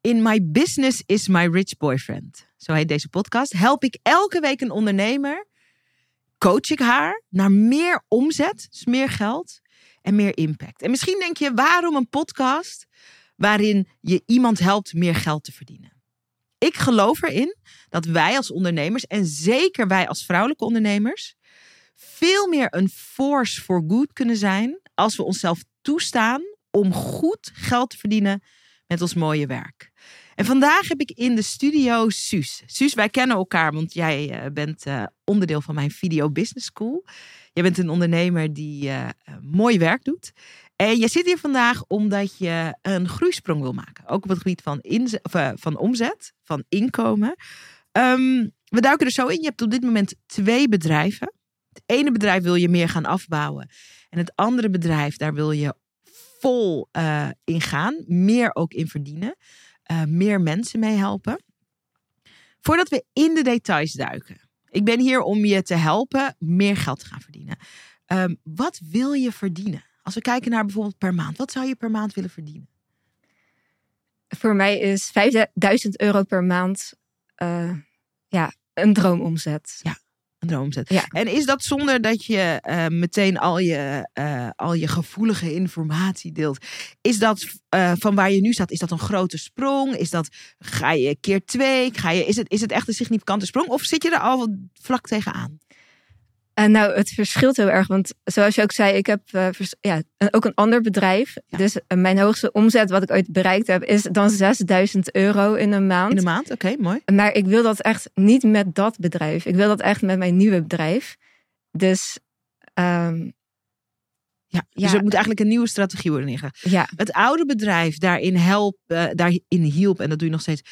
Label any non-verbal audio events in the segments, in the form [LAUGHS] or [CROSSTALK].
In My Business is My Rich Boyfriend, zo heet deze podcast, help ik elke week een ondernemer, coach ik haar naar meer omzet, dus meer geld en meer impact. En misschien denk je, waarom een podcast waarin je iemand helpt meer geld te verdienen? Ik geloof erin dat wij als ondernemers, en zeker wij als vrouwelijke ondernemers, veel meer een force for good kunnen zijn als we onszelf toestaan om goed geld te verdienen met ons mooie werk. En vandaag heb ik in de studio Suus. Suus, wij kennen elkaar, want jij uh, bent uh, onderdeel van mijn Video Business School. Jij bent een ondernemer die uh, mooi werk doet. En je zit hier vandaag omdat je een groeisprong wil maken. Ook op het gebied van, inzet, van omzet, van inkomen. Um, we duiken er zo in. Je hebt op dit moment twee bedrijven. Het ene bedrijf wil je meer gaan afbouwen. En het andere bedrijf, daar wil je vol uh, in gaan. Meer ook in verdienen. Uh, meer mensen mee helpen. Voordat we in de details duiken. Ik ben hier om je te helpen meer geld te gaan verdienen. Um, wat wil je verdienen? Als we kijken naar bijvoorbeeld per maand. Wat zou je per maand willen verdienen? Voor mij is 5000 euro per maand uh, ja, een droomomzet. Ja, een droomomzet. Ja. En is dat zonder dat je uh, meteen al je, uh, al je gevoelige informatie deelt? Is dat uh, van waar je nu staat, is dat een grote sprong? Is dat, ga je keer twee? Ga je, is, het, is het echt een significante sprong? Of zit je er al vlak tegenaan? Nou, het verschilt heel erg. Want zoals je ook zei, ik heb uh, ja, ook een ander bedrijf. Ja. Dus uh, mijn hoogste omzet wat ik ooit bereikt heb, is dan 6000 euro in een maand. In een maand, oké, okay, mooi. Maar ik wil dat echt niet met dat bedrijf. Ik wil dat echt met mijn nieuwe bedrijf. Dus um, ja, dus er moet eigenlijk een nieuwe strategie worden neergelegd. Ja. Het oude bedrijf daarin, help, uh, daarin hielp, en dat doe je nog steeds,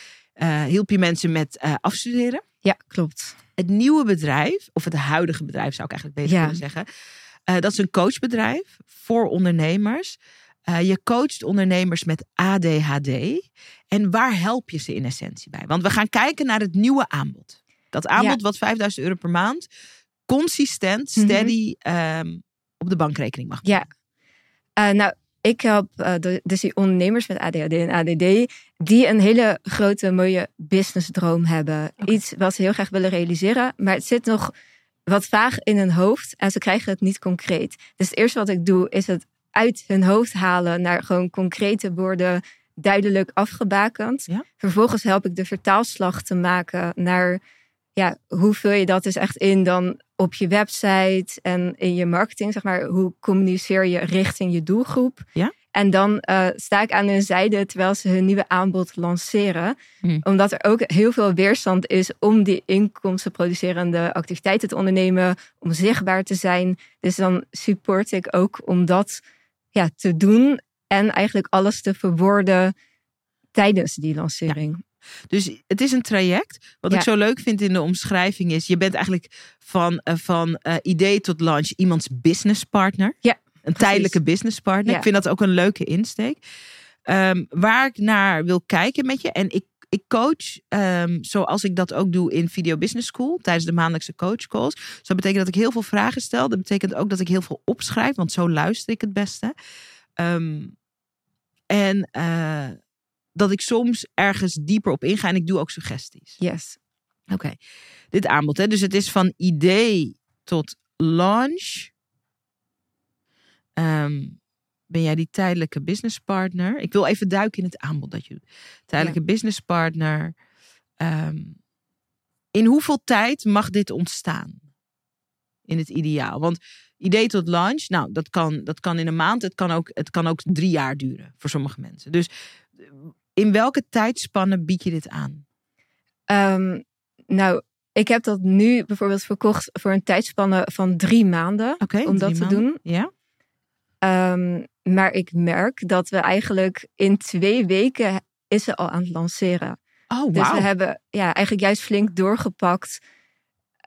hielp je mensen met afstuderen. Ja, klopt het nieuwe bedrijf, of het huidige bedrijf zou ik eigenlijk beter ja. willen zeggen. Uh, dat is een coachbedrijf voor ondernemers. Uh, je coacht ondernemers met ADHD. En waar help je ze in essentie bij? Want we gaan kijken naar het nieuwe aanbod. Dat aanbod ja. wat 5000 euro per maand consistent, steady mm -hmm. um, op de bankrekening mag Ja. Uh, nou, ik help uh, dus die ondernemers met ADHD en ADD, die een hele grote, mooie businessdroom hebben. Okay. Iets wat ze heel graag willen realiseren, maar het zit nog wat vaag in hun hoofd en ze krijgen het niet concreet. Dus het eerste wat ik doe, is het uit hun hoofd halen naar gewoon concrete woorden, duidelijk afgebakend. Ja? Vervolgens help ik de vertaalslag te maken naar ja, hoe vul je dat dus echt in dan op je website en in je marketing, zeg maar, hoe communiceer je richting je doelgroep? Ja? En dan uh, sta ik aan hun zijde terwijl ze hun nieuwe aanbod lanceren. Hm. Omdat er ook heel veel weerstand is om die inkomstenproducerende activiteiten te ondernemen, om zichtbaar te zijn. Dus dan support ik ook om dat ja, te doen en eigenlijk alles te verwoorden tijdens die lancering. Ja. Dus het is een traject. Wat Ja. ik zo leuk vind in de omschrijving is: je bent eigenlijk van, eh, van eh, idee tot launch iemands business partner. Ja, Een tijdelijke business partner. Ja. Ik vind dat ook een leuke insteek. Ehm, waar ik naar wil kijken met je. En ik, ik coach, ehm, zoals ik dat ook doe in Video Business School. Tijdens de maandelijkse coach calls. Dus dat betekent dat ik heel veel vragen stel. Dat betekent ook dat ik heel veel opschrijf. Want zo luister ik het beste. Ehm, en eh, dat ik soms ergens dieper op inga. En ik doe ook suggesties. Yes. Oké, dit aanbod. Hè? Dus het is van idee tot launch. Ehm, ben jij die tijdelijke businesspartner? Ik wil even duiken in het aanbod dat je doet. Tijdelijke businesspartner. Ehm, in hoeveel tijd mag dit ontstaan? In het ideaal. Want idee tot launch, nou, dat kan, dat kan in een maand. Het kan, ook, het kan ook drie jaar duren voor sommige mensen. Dus in welke tijdspanne bied je dit aan? Um, nou, ik heb dat nu bijvoorbeeld verkocht voor een tijdspanne van drie maanden. Om dat te maanden. doen. Ja. Um, maar ik merk dat we eigenlijk in twee weken is ze al aan het lanceren. Oh, Dus wauw. we hebben ja, eigenlijk juist flink doorgepakt.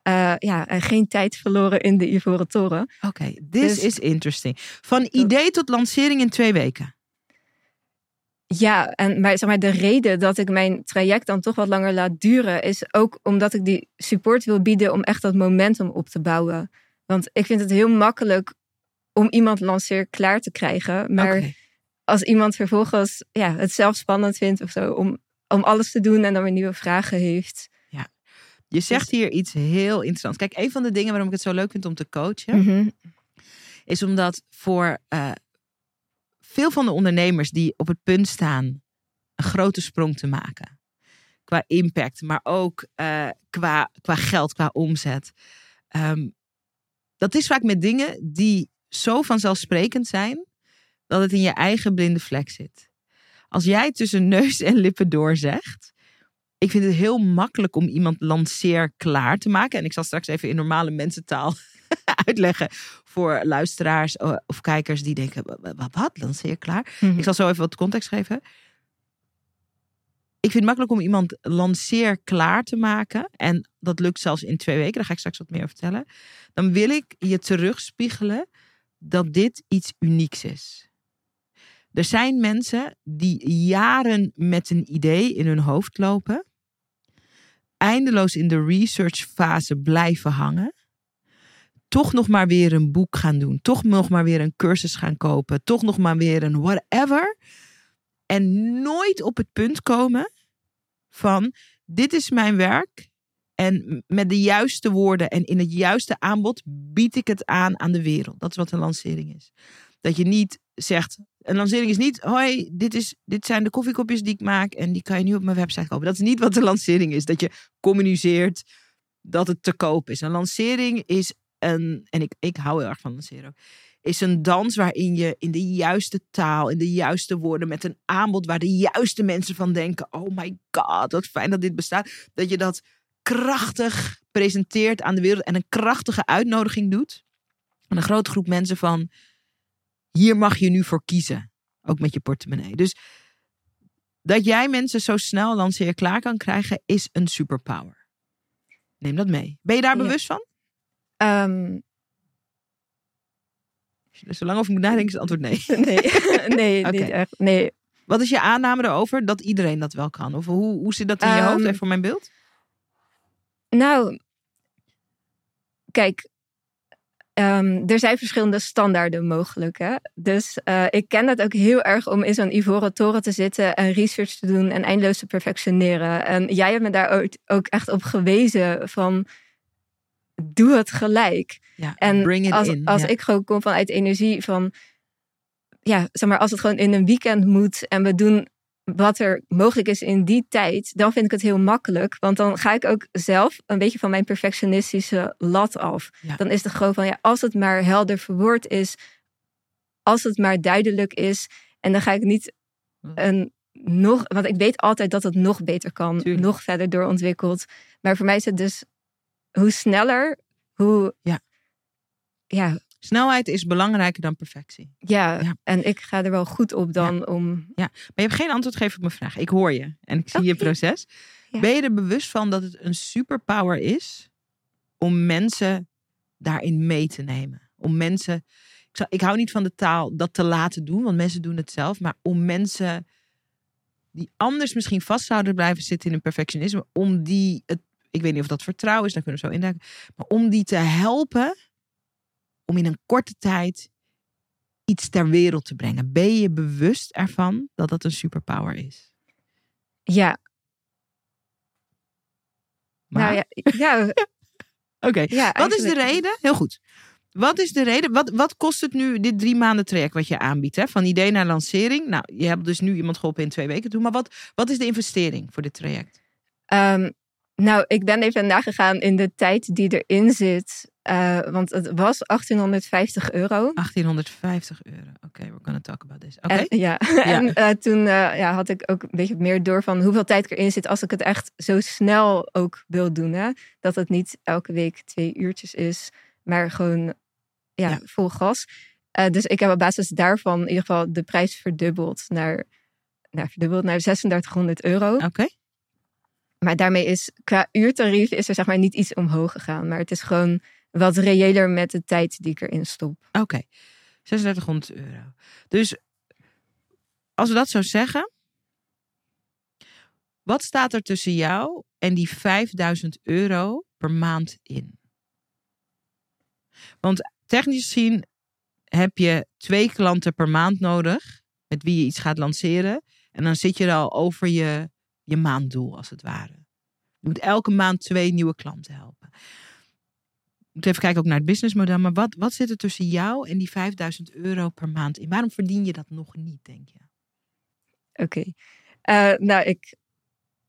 Uh, ja, en geen tijd verloren in de Ivoren Toren. Oké, this Dus- is interesting. Van idee tot lancering in twee weken. Ja, en, maar, zeg maar de reden dat ik mijn traject dan toch wat langer laat duren, is ook omdat ik die support wil bieden om echt dat momentum op te bouwen. Want ik vind het heel makkelijk om iemand lanceer klaar te krijgen. Maar als iemand vervolgens ja, het zelf spannend vindt of zo om om alles te doen en dan weer nieuwe vragen heeft. Je zegt hier iets heel interessants. Kijk, een van de dingen waarom ik het zo leuk vind om te coachen, Mhm. is omdat voor eh, veel van de ondernemers die op het punt staan een grote sprong te maken. Qua impact, maar ook eh, qua, qua geld, qua omzet. Ehm, dat is vaak met dingen die zo vanzelfsprekend zijn dat het in je eigen blinde vlek zit. Als jij tussen neus en lippen door zegt. Ik vind het heel makkelijk om iemand lanceer klaar te maken. En ik zal straks even in normale mensentaal [LAUGHS] uitleggen voor luisteraars eh, of kijkers die denken: "Wa- wa- wat, lanceer klaar? Mhm. Ik zal zo even wat context geven. Ik vind het makkelijk om iemand lanceer klaar te maken. En dat lukt zelfs in twee weken. Daar ga ik straks wat meer over vertellen. Dan wil ik je terugspiegelen dat dit iets unieks is. Er zijn mensen die jaren met een idee in hun hoofd lopen. Eindeloos in de researchfase blijven hangen. Toch nog maar weer een boek gaan doen. Toch nog maar weer een cursus gaan kopen. Toch nog maar weer een whatever. En nooit op het punt komen van dit is mijn werk. En met de juiste woorden en in het juiste aanbod bied ik het aan aan de wereld. Dat is wat een lancering is. Dat je niet zegt, een lancering is niet, hoi, dit, is, dit zijn de koffiekopjes die ik maak en die kan je nu op mijn website kopen. Dat is niet wat een lancering is. Dat je communiceert dat het te koop is. Een lancering is een, en ik, ik hou heel erg van lanceren is een dans waarin je in de juiste taal, in de juiste woorden, met een aanbod waar de juiste mensen van denken, oh my god, wat fijn dat dit bestaat. Dat je dat krachtig presenteert aan de wereld en een krachtige uitnodiging doet. Aan een grote groep mensen van, hier mag je nu voor kiezen. Ook met je portemonnee. Dus dat jij mensen zo snel lanceer klaar kan krijgen, is een superpower. Neem dat mee. Ben je daar Ja. bewust van? Ehm, Als je er zo lang over moet nadenken, is het antwoord nee. nee, [LAUGHS] [LAUGHS] nee, niet echt. Nee. Wat is je aanname erover dat iedereen dat wel kan? Of hoe, hoe zit dat in je Ehm, hoofd? Even voor mijn beeld. Nou, kijk, ehm, er zijn verschillende standaarden mogelijk. Hè? Dus eh, ik ken dat ook heel erg om in zo'n ivoren toren te zitten en research te doen en eindeloos te perfectioneren. En jij hebt me daar ook, ook echt op gewezen van, doe het gelijk. Ja, En bring it als, in. als ja. ik gewoon kom vanuit energie van, ja, zeg maar, als het gewoon in een weekend moet en we doen wat er mogelijk is in die tijd, dan vind ik het heel makkelijk. Want dan ga ik ook zelf een beetje van mijn perfectionistische lat af. Ja. Dan is het gewoon van, ja, als het maar helder verwoord is, als het maar duidelijk is, en dan ga ik niet Hm. een nog, want ik weet altijd dat het nog beter kan, Tuurlijk. nog verder doorontwikkeld. Maar voor mij is het dus hoe sneller, hoe Ja. ja, Snelheid is belangrijker dan perfectie. ja, Ja. en ik ga er wel goed op dan om. Maar je hebt geen antwoord gegeven op mijn vraag. Ik hoor je en ik zie je proces. Ja. Ben je er bewust van dat het een superpower is om mensen daarin mee te nemen? Om mensen. Ik, zou- ik hou niet van de taal dat te laten doen, want mensen doen het zelf. Maar om mensen die anders misschien vast zouden blijven zitten in hun perfectionisme, om die. Het, ik weet niet of dat vertrouwen is, daar kunnen we zo induiken. Maar om die te helpen om in een korte tijd iets ter wereld te brengen. Ben je bewust ervan dat dat een superpower is? Ja, Maar, nou ja, ja, [LAUGHS] Oké, ja wat is de reden? Heel goed. Wat is de reden? Wat, wat kost het nu, dit drie maanden traject wat je aanbiedt? Hè? Van idee naar lancering. Nou, je hebt dus nu iemand geholpen in twee weken toe. Maar wat, wat is de investering voor dit traject? Ehm, nou, ik ben even nagegaan in de tijd die erin zit. eh, want het was 1850 euro. 1850 euro. Oké, we're gonna talk about this. Oké. [LAUGHS] [LAUGHS] En, ja. en eh, toen eh, ja, had ik ook een beetje meer door van hoeveel tijd ik erin zit als ik het echt zo snel ook wil doen. Hè? Dat het niet elke week twee uurtjes is, maar gewoon ja, Ja. vol gas. Dus ik heb op basis daarvan in ieder geval de prijs verdubbeld naar, naar, verdubbeld naar 3600 euro. Oké. Maar daarmee is qua uurtarief is er zeg maar niet iets omhoog gegaan. Maar het is gewoon wat reëler met de tijd die ik erin stop. Oké, 3600 euro. Dus als we dat zo zeggen, wat staat er tussen jou en die 5000 euro per maand in? Want technisch gezien heb je twee klanten per maand nodig met wie je iets gaat lanceren. En dan zit je er al over je, je maanddoel als het ware. Je moet elke maand twee nieuwe klanten helpen. Moet even kijken ook naar het businessmodel. Maar wat, wat zit er tussen jou en die 5000 euro per maand in? Waarom verdien je dat nog niet, denk je? Oké. Uh, nou, ik,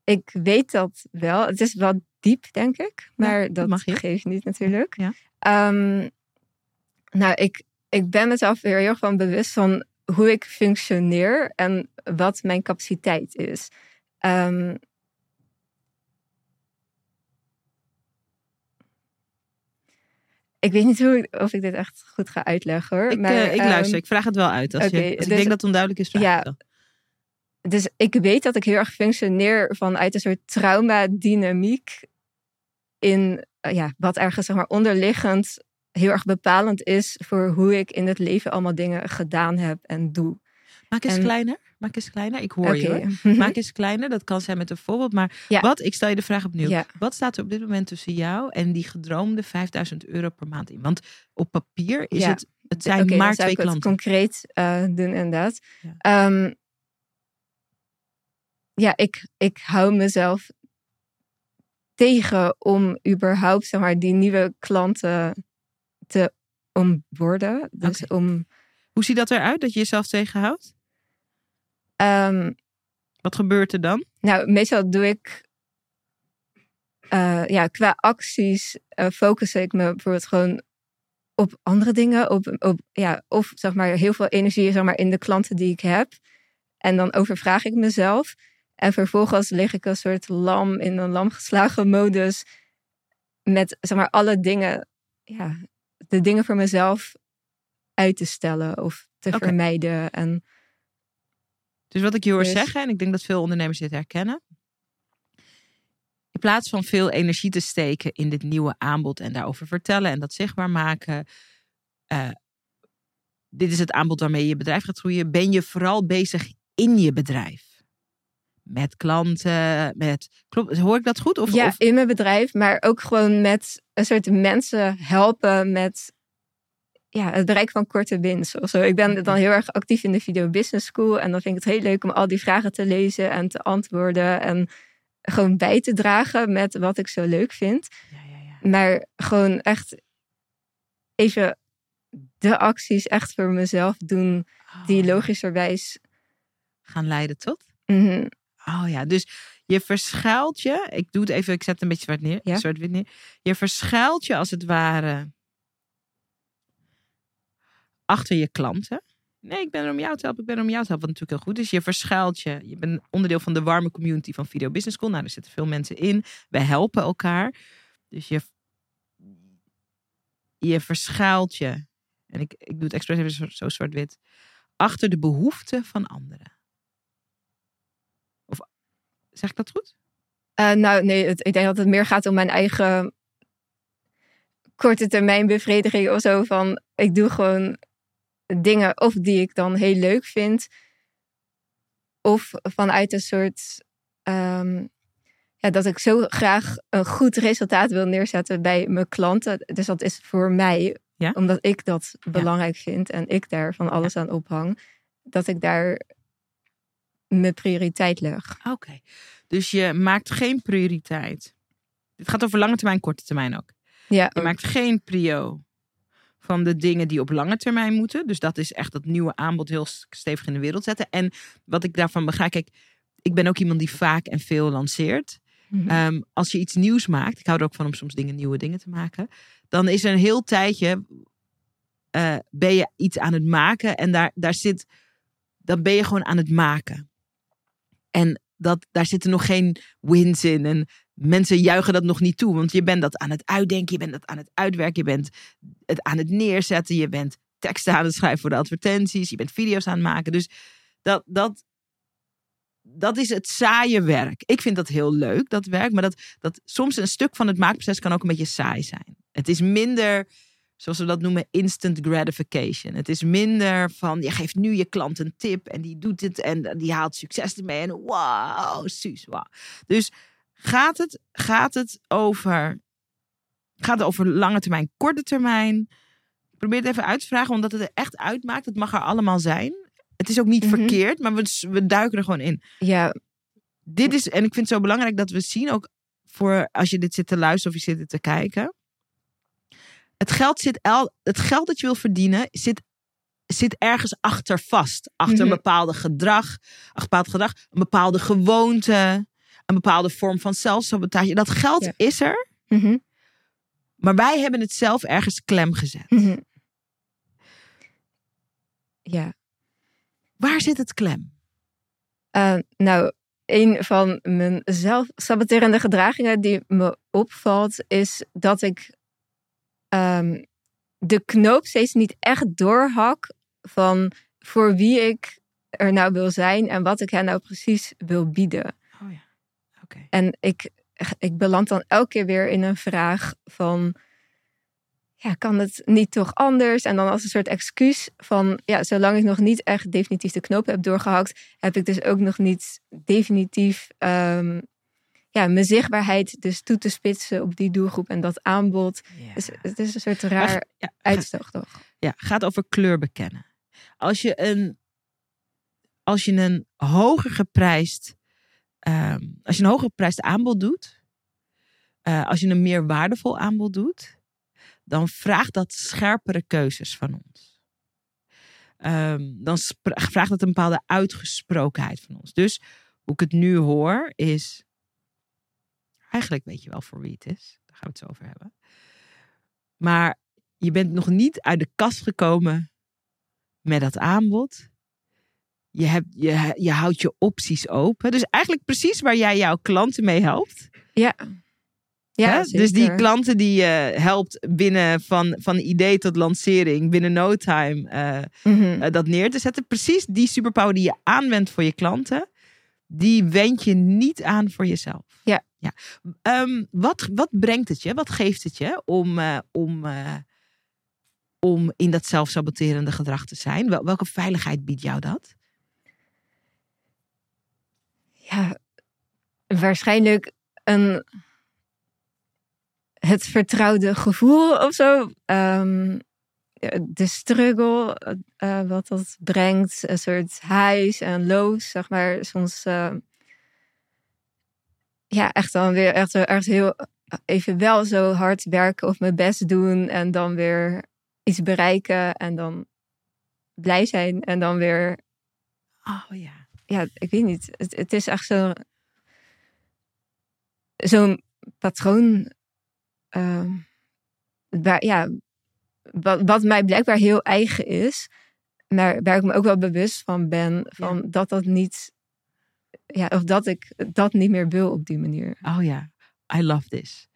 ik weet dat wel. Het is wel diep, denk ik. Maar Ja, dat mag je. geeft niet natuurlijk. Ja. Ehm, nou, ik, ik ben mezelf weer heel erg van bewust van hoe ik functioneer en wat mijn capaciteit is. Ehm, ik weet niet hoe, of ik dit echt goed ga uitleggen hoor. Ik, maar, eh, ik ehm, luister, ik vraag het wel uit. Als, je, als ik dus- denk dat het onduidelijk is, vraag Ja. Dus ik weet dat ik heel erg functioneer vanuit een soort trauma-dynamiek. In eh, ja, wat ergens zeg maar, onderliggend heel erg bepalend is voor hoe ik in het leven allemaal dingen gedaan heb en doe. Maak eens En- kleiner. Maak eens kleiner. Ik hoor je hoor. Oké. Maak eens kleiner. Dat kan zijn met een voorbeeld. Maar Ja. wat, ik stel je de vraag opnieuw. Ja. Wat staat er op dit moment tussen jou en die gedroomde 5000 euro per maand in? Want op papier is Ja. het, het zijn Oké, dan maar twee klanten. concreet eh, doen inderdaad. Ja. Ehm, ja, ik, ik hou mezelf tegen om überhaupt zeg maar, die nieuwe klanten te onboorden. Dus om... Hoe ziet dat eruit dat je jezelf tegenhoudt? Ehm, Wat gebeurt er dan? Nou, meestal doe ik. eh, ja, qua acties eh, focus ik me bijvoorbeeld gewoon op andere dingen. Op, op, ja, of zeg maar heel veel energie zeg maar, in de klanten die ik heb. En dan overvraag ik mezelf. En vervolgens lig ik een soort lam in een lamgeslagen modus. Met zeg maar alle dingen. Ja, de dingen voor mezelf uit te stellen of te vermijden. En Dus wat ik je hoor zeggen, en ik denk dat veel ondernemers dit herkennen. In plaats van veel energie te steken in dit nieuwe aanbod en daarover vertellen en dat zichtbaar maken. eh, dit is het aanbod waarmee je je bedrijf gaat groeien. Ben je vooral bezig in je bedrijf? Met klanten, met. Klopt, hoor ik dat goed? Of, ja, of in mijn bedrijf, maar ook gewoon met een soort mensen helpen met ja, het bereiken van korte winst of zo. Ik ben dan heel erg actief in de Video Business School en dan vind ik het heel leuk om al die vragen te lezen en te antwoorden en gewoon bij te dragen met wat ik zo leuk vind. Ja, ja, ja. Maar gewoon echt even de acties echt voor mezelf doen die Oh, logischerwijs... gaan leiden tot. mhm, Oh ja, dus je verschuilt je. Ik doe het even, ik zet een beetje zwart neer. Ja. Zwart-wit neer. Je verschuilt je als het ware achter je klanten. Nee, ik ben er om jou te helpen. Ik ben er om jou te helpen. Wat natuurlijk heel goed is. Je verschuilt je. Je bent onderdeel van de warme community van Video Business School. Nou, er zitten veel mensen in. We helpen elkaar. Dus je, je verschuilt je. En ik, ik doe het expres even zo, zo zwart-wit. Achter de behoeften van anderen. Of zeg ik dat goed? Eh, nou, nee, het, ik denk dat het meer gaat om mijn eigen korte termijn bevrediging of zo. Van ik doe gewoon dingen of die ik dan heel leuk vind. Of vanuit een soort. ehm, ja, dat ik zo graag een goed resultaat wil neerzetten bij mijn klanten. Dus dat is voor mij, Ja. omdat ik dat belangrijk vind en ik daar van alles aan ophang, dat ik daar mijn prioriteit leg. Oké. Dus je maakt geen prioriteit. Dit gaat over lange termijn, korte termijn ook. Ja, Je maakt geen prio van de dingen die op lange termijn moeten. Dus dat is echt dat nieuwe aanbod heel stevig in de wereld zetten. En wat ik daarvan begrijp, kijk, ik ben ook iemand die vaak en veel lanceert. Mhm. Ehm, als je iets nieuws maakt, ik hou er ook van om soms dingen, nieuwe dingen te maken, dan is er een heel tijdje, eh, ben je iets aan het maken en daar, daar zit, dan ben je gewoon aan het maken. En dat, daar zitten nog geen wins in en mensen juichen dat nog niet toe, want je bent dat aan het uitdenken, je bent dat aan het uitwerken, je bent het aan het neerzetten, je bent teksten aan het schrijven voor de advertenties, je bent video's aan het maken. Dus dat, dat, dat is het saaie werk. Ik vind dat heel leuk, dat werk. Maar dat, dat soms een stuk van het maakproces kan ook een beetje saai zijn. Het is minder, zoals we dat noemen, instant gratification. Het is minder van, je geeft nu je klant een tip en die doet het en die haalt succes ermee. En wow, suus, wow. Dus gaat het, gaat het over, gaat het over lange termijn, korte termijn? Probeer het even uit te vragen, omdat het er echt uitmaakt. Het mag er allemaal zijn. Het is ook niet Mhm. verkeerd, maar we, we duiken er gewoon in. Ja, dit is, en ik vind het zo belangrijk dat we zien ook voor als je dit zit te luisteren of je zit te kijken. Het geld, zit el, het geld dat je wil verdienen zit, zit ergens achter vast. Achter een Mhm. bepaalde gedrag, een bepaald gedrag, een bepaalde gewoonte, een bepaalde vorm van zelfsabotage. Dat geld Ja. is er, Mhm, maar wij hebben het zelf ergens klem gezet. mhm. Ja. Waar zit het klem? Eh, nou, een van mijn zelfsaboterende gedragingen die me opvalt, is dat ik ehm, de knoop steeds niet echt doorhak van voor wie ik er nou wil zijn en wat ik hen nou precies wil bieden. En ik, ik beland dan elke keer weer in een vraag van, ja, kan het niet toch anders? En dan als een soort excuus van, ja, zolang ik nog niet echt definitief de knoop heb doorgehakt, heb ik dus ook nog niet definitief ehm, ja, mijn zichtbaarheid dus toe te spitsen op die doelgroep en dat aanbod. Ja. Dus het is een soort raar Ja, uitstoog toch? ja, gaat over kleur bekennen. Als je een, als je een hoger geprijsd, ehm, als je een hoger geprijsd aanbod doet, eh, als je een meer waardevol aanbod doet, dan vraagt dat scherpere keuzes van ons. Ehm, dan vraagt dat een bepaalde uitgesprokenheid van ons. Dus hoe ik het nu hoor is, eigenlijk weet je wel voor wie het is. Daar gaan we het zo over hebben. Maar je bent nog niet uit de kast gekomen met dat aanbod. Je, hebt, je, je houdt je opties open. Dus eigenlijk precies waar jij jouw klanten mee helpt. Ja. Ja? Dus die klanten die je helpt binnen van, van idee tot lancering, binnen no time, eh, Mhm. eh, dat neer te zetten. Precies die superpower die je aanwendt voor je klanten, die wend je niet aan voor jezelf. Ja. ja. Ehm, wat, wat brengt het je? Wat geeft het je om, eh, om, eh, om in dat zelfsaboterende gedrag te zijn? Wel, welke veiligheid biedt jou dat? Ja, waarschijnlijk een, het vertrouwde gevoel of zo. Ehm, de struggle, eh, wat dat brengt. Een soort highs en lows, zeg maar. Soms, eh, ja, echt dan weer echt, echt heel even wel zo hard werken of mijn best doen. En dan weer iets bereiken en dan blij zijn. En dan weer Oh ja. Ja, ik weet niet. Het, het is echt zo. Zo'n patroon. waar, ja, wat, wat mij blijkbaar heel eigen is. Maar waar ik me ook wel bewust van ben. Van dat dat niet. Ja, of dat ik dat niet meer wil op die manier. Oh ja, I love this.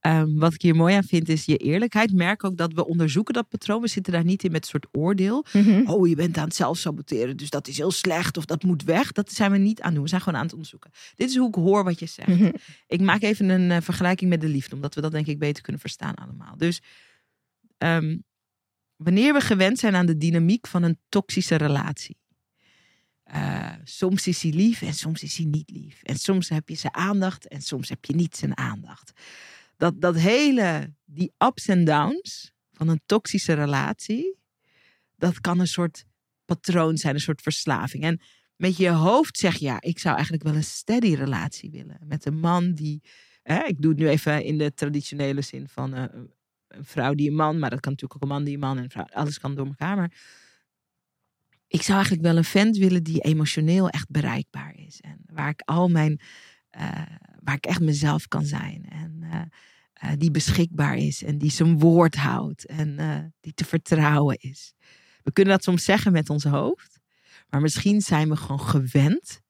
Ehm, wat ik hier mooi aan vind is je eerlijkheid. Merk ook dat we onderzoeken dat patroon. We zitten daar niet in met een soort oordeel. Oh, je bent aan het zelfsaboteren, dus dat is heel slecht of dat moet weg. Dat zijn we niet aan het doen. We zijn gewoon aan het onderzoeken. Dit is hoe ik hoor wat je zegt. Mhm. Ik maak even een eh, vergelijking met de liefde, omdat we dat denk ik beter kunnen verstaan allemaal. Dus ehm, wanneer we gewend zijn aan de dynamiek van een toxische relatie. eh, soms is hij lief en soms is hij niet lief. En soms heb je zijn aandacht en soms heb je niet zijn aandacht. Dat, dat hele, die ups en downs van een toxische relatie, dat kan een soort patroon zijn, een soort verslaving. En met je hoofd zeg je, ja, ik zou eigenlijk wel een steady relatie willen. Met een man die, hè, ik doe het nu even in de traditionele zin van eh, een vrouw die een man, maar dat kan natuurlijk ook een man die een man en een vrouw, alles kan door elkaar. Maar ik zou eigenlijk wel een vent willen die emotioneel echt bereikbaar is. En waar ik al mijn, waar ik echt mezelf kan zijn. En eh, eh, die beschikbaar is en die zijn woord houdt en eh, die te vertrouwen is. We kunnen dat soms zeggen met ons hoofd. Maar misschien zijn we gewoon gewend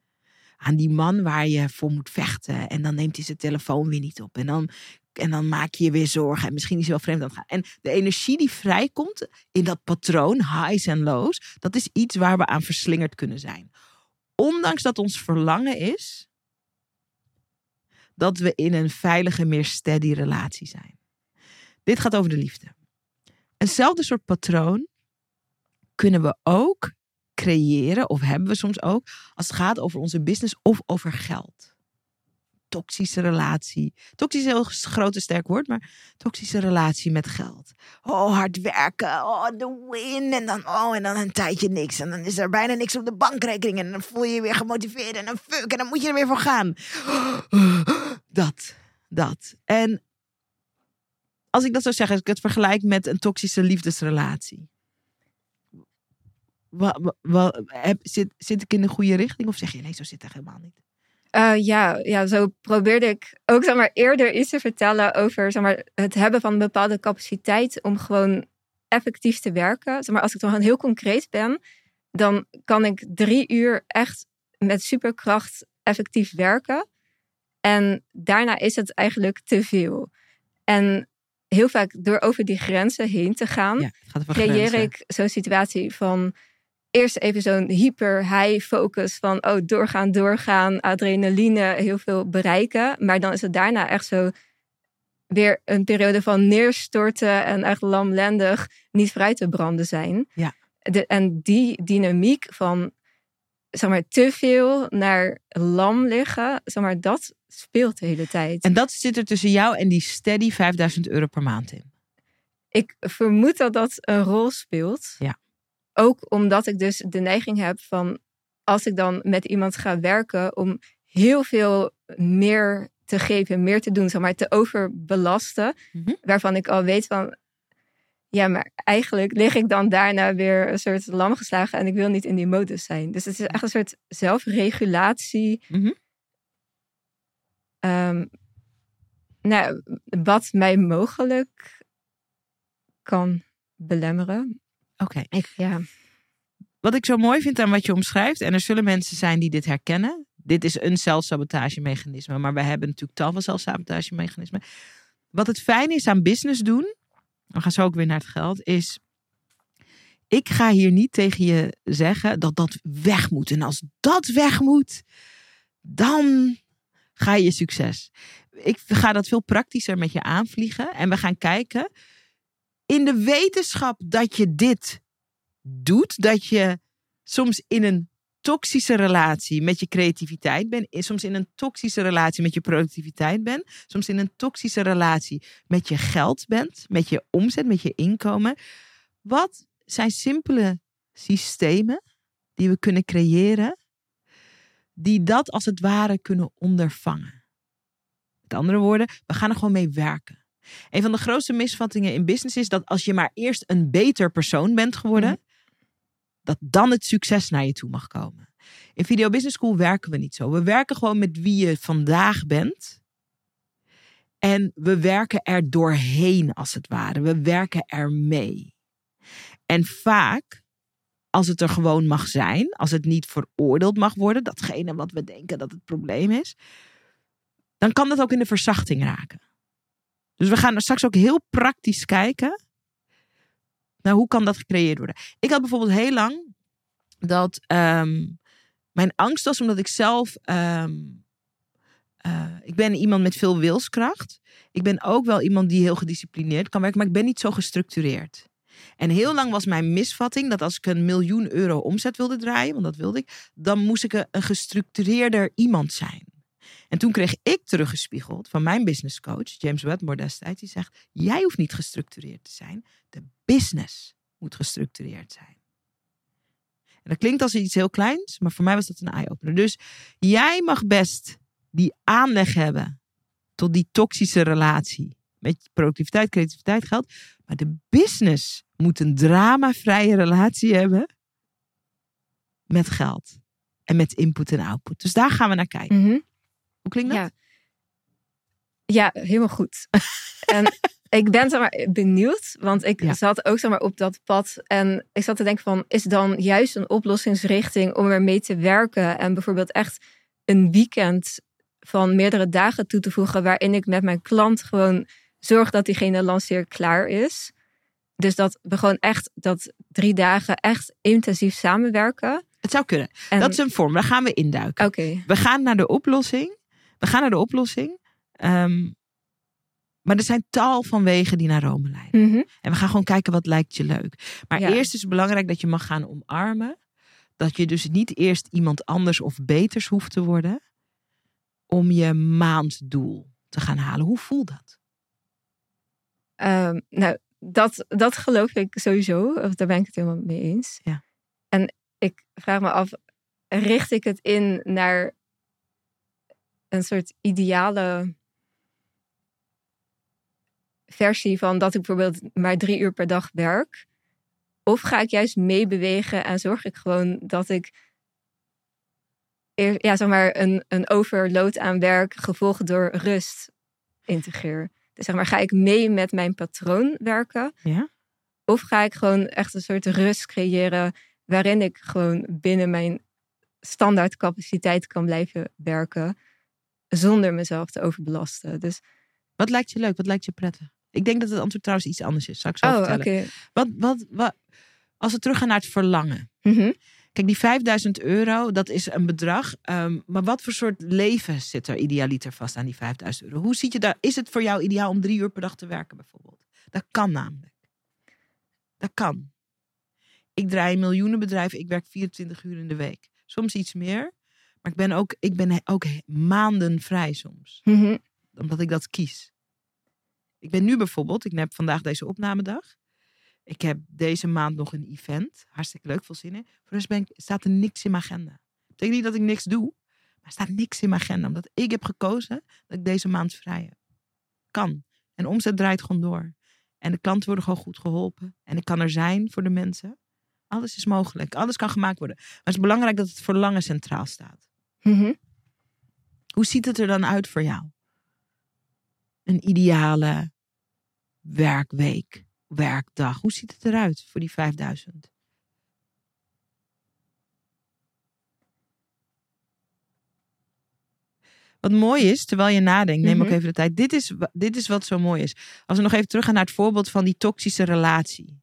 aan die man waar je voor moet vechten. En dan neemt hij zijn telefoon weer niet op. En dan, en dan maak je je weer zorgen. En misschien is hij wel vreemd aan het gaan. En de energie die vrijkomt in dat patroon, highs en lows, dat is iets waar we aan verslingerd kunnen zijn. Ondanks dat ons verlangen is dat we in een veilige, meer steady relatie zijn. Dit gaat over de liefde. Eenzelfde soort patroon kunnen we ook creëren, of hebben we soms ook, als het gaat over onze business of over geld. Toxische relatie. Toxisch is een heel groot en sterk woord, maar toxische relatie met geld. Oh, hard werken. Oh, de win. En dan, oh, en dan een tijdje niks. En dan is er bijna niks op de bankrekening. En dan voel je je weer gemotiveerd. En dan fuck. En dan moet je er weer voor gaan. [GASPS] Dat. Dat. En als ik dat zou zeggen, als ik het vergelijk met een toxische liefdesrelatie. Wa- wa- heb, zit, zit ik in de goede richting? Of zeg je nee, zo zit het helemaal niet? Eh, ja, ja, zo probeerde ik ook zeg maar, eerder iets te vertellen over zeg maar, het hebben van een bepaalde capaciteit om gewoon effectief te werken. Zeg maar, als ik dan heel concreet ben, dan kan ik drie uur echt met superkracht effectief werken. En daarna is het eigenlijk te veel. En heel vaak door over die grenzen heen te gaan, Ja, creëer grenzen. ik zo'n situatie van eerst even zo'n hyper high focus van oh doorgaan, doorgaan, adrenaline, heel veel bereiken. Maar dan is het daarna echt zo weer een periode van neerstorten en echt lamlendig niet vooruit te branden zijn. Ja. De, en die dynamiek van zeg maar te veel naar lam liggen, zeg maar dat speelt de hele tijd. En dat zit er tussen jou en die steady 5000 euro per maand in. ik vermoed dat dat een rol speelt. Ja. Ook omdat ik dus de neiging heb van als ik dan met iemand ga werken om heel veel meer te geven, meer te doen, zeg maar, te overbelasten, Mhm. waarvan ik al weet van ja, maar eigenlijk lig ik dan daarna weer een soort lam geslagen en ik wil niet in die modus zijn. Dus het is echt een soort zelfregulatie. Mhm. Ehm, nou, wat mij mogelijk kan belemmeren. Oké. Ja. Wat ik zo mooi vind aan wat je omschrijft, en er zullen mensen zijn die dit herkennen. Dit is een zelfsabotagemechanisme, maar we hebben natuurlijk tal van zelfsabotagemechanismen. Wat het fijn is aan business doen, we gaan zo ook weer naar het geld, is ik ga hier niet tegen je zeggen dat dat weg moet. En als dat weg moet, dan ga je succes. Ik ga dat veel praktischer met je aanvliegen en we gaan kijken in de wetenschap dat je dit doet, dat je soms in een toxische relatie met je creativiteit bent, soms in een toxische relatie met je productiviteit bent, soms in een toxische relatie met je geld bent, met je omzet, met je inkomen. Wat zijn simpele systemen die we kunnen creëren, die dat als het ware kunnen ondervangen? Met andere woorden, we gaan er gewoon mee werken. Een van de grootste misvattingen in business is dat als je maar eerst een beter persoon bent geworden, dat dan het succes naar je toe mag komen. In Video Business School werken we niet zo. We werken gewoon met wie je vandaag bent. En we werken er doorheen, als het ware. We werken er mee. En vaak, als het er gewoon mag zijn, als het niet veroordeeld mag worden, datgene wat we denken dat het probleem is, dan kan dat ook in de verzachting raken. Dus we gaan er straks ook heel praktisch kijken naar hoe kan dat gecreëerd worden. Ik had bijvoorbeeld heel lang dat ehm, mijn angst was omdat ik zelf. ehm, eh, ik ben iemand met veel wilskracht. Ik ben ook wel iemand die heel gedisciplineerd kan werken, maar ik ben niet zo gestructureerd. En heel lang was mijn misvatting dat als ik een miljoen euro omzet wilde draaien, want dat wilde ik, dan moest ik een- een gestructureerder iemand zijn. En toen kreeg ik teruggespiegeld van mijn business coach, James Wedmore destijds, die zegt: Jij hoeft niet gestructureerd te zijn, de business moet gestructureerd zijn. En dat klinkt als iets heel kleins, maar voor mij was dat een eye-opener. Dus jij mag best die aanleg hebben tot die toxische relatie met productiviteit, creativiteit, geld. Maar de business moet een dramavrije relatie hebben met geld. En met input en output. Dus daar gaan we naar kijken. Mhm. Hoe klinkt dat? Ja. ja, helemaal goed. [LAUGHS] en ik ben zeg maar, benieuwd, want ik Ja. zat ook zeg maar, op dat pad. En ik zat te denken van, is dan juist een oplossingsrichting om ermee te werken? En bijvoorbeeld echt een weekend van meerdere dagen toe te voegen... waarin ik met mijn klant gewoon zorg dat diegene lanceer klaar is. Dus dat we gewoon echt dat drie dagen echt intensief samenwerken. Het zou kunnen. En, Dat is een vorm. Daar gaan we induiken. Oké, We gaan naar de oplossing. We gaan naar de oplossing. Ehm, maar er zijn tal van wegen die naar Rome leiden. Mhm. En we gaan gewoon kijken wat lijkt je leuk. Maar Ja. eerst is het belangrijk dat je mag gaan omarmen. Dat je dus niet eerst iemand anders of beters hoeft te worden. om je maanddoel te gaan halen. Hoe voelt dat? Ehm, nou, dat, dat geloof ik sowieso. Of daar ben ik het helemaal mee eens. Ja. En ik vraag me af, richt ik het in naar een soort ideale versie van dat ik bijvoorbeeld maar drie uur per dag werk? Of ga ik juist meebewegen en zorg ik gewoon dat ik ja, zeg maar een, een overload aan werk gevolgd door rust integreer? Dus zeg maar, ga ik mee met mijn patroon werken? Ja? Of ga ik gewoon echt een soort rust creëren waarin ik gewoon binnen mijn standaard capaciteit kan blijven werken zonder mezelf te overbelasten. Dus wat lijkt je leuk? Wat lijkt je prettig? Ik denk dat het antwoord trouwens iets anders is. Zal ik zo oh, vertellen. wat, wat, als we teruggaan naar het verlangen. Mhm. Kijk, die 5000 euro, dat is een bedrag. ehm, maar wat voor soort leven zit er idealiter vast aan die 5000 euro? Hoe ziet je daar? Is het voor jou ideaal om drie uur per dag te werken bijvoorbeeld? Dat kan namelijk. Dat kan. Ik draai een miljoenenbedrijf. Ik werk 24 uur in de week. Soms iets meer. Maar ik ben ook, ik ben ook maanden vrij soms. Mhm. Omdat ik dat kies. Ik ben nu bijvoorbeeld, ik heb vandaag deze opnamedag. Ik heb deze maand nog een event. Hartstikke leuk, veel zin in. Voor de rest staat er niks in mijn agenda. Dat betekent niet dat ik niks doe. Maar er staat niks in mijn agenda. Omdat ik heb gekozen dat ik deze maand vrij heb. Kan. En omzet draait gewoon door. En de klanten worden gewoon goed geholpen. En ik kan er zijn voor de mensen. Alles is mogelijk. Alles kan gemaakt worden. Maar het is belangrijk dat het verlangen centraal staat. Mhm. Hoe ziet het er dan uit voor jou? Een ideale werkweek, werkdag. Hoe ziet het eruit voor die 5000? Wat mooi is, terwijl je nadenkt, neem ook Mhm. even de tijd. Dit is, dit is wat zo mooi is. Als we nog even teruggaan naar het voorbeeld van die toxische relatie.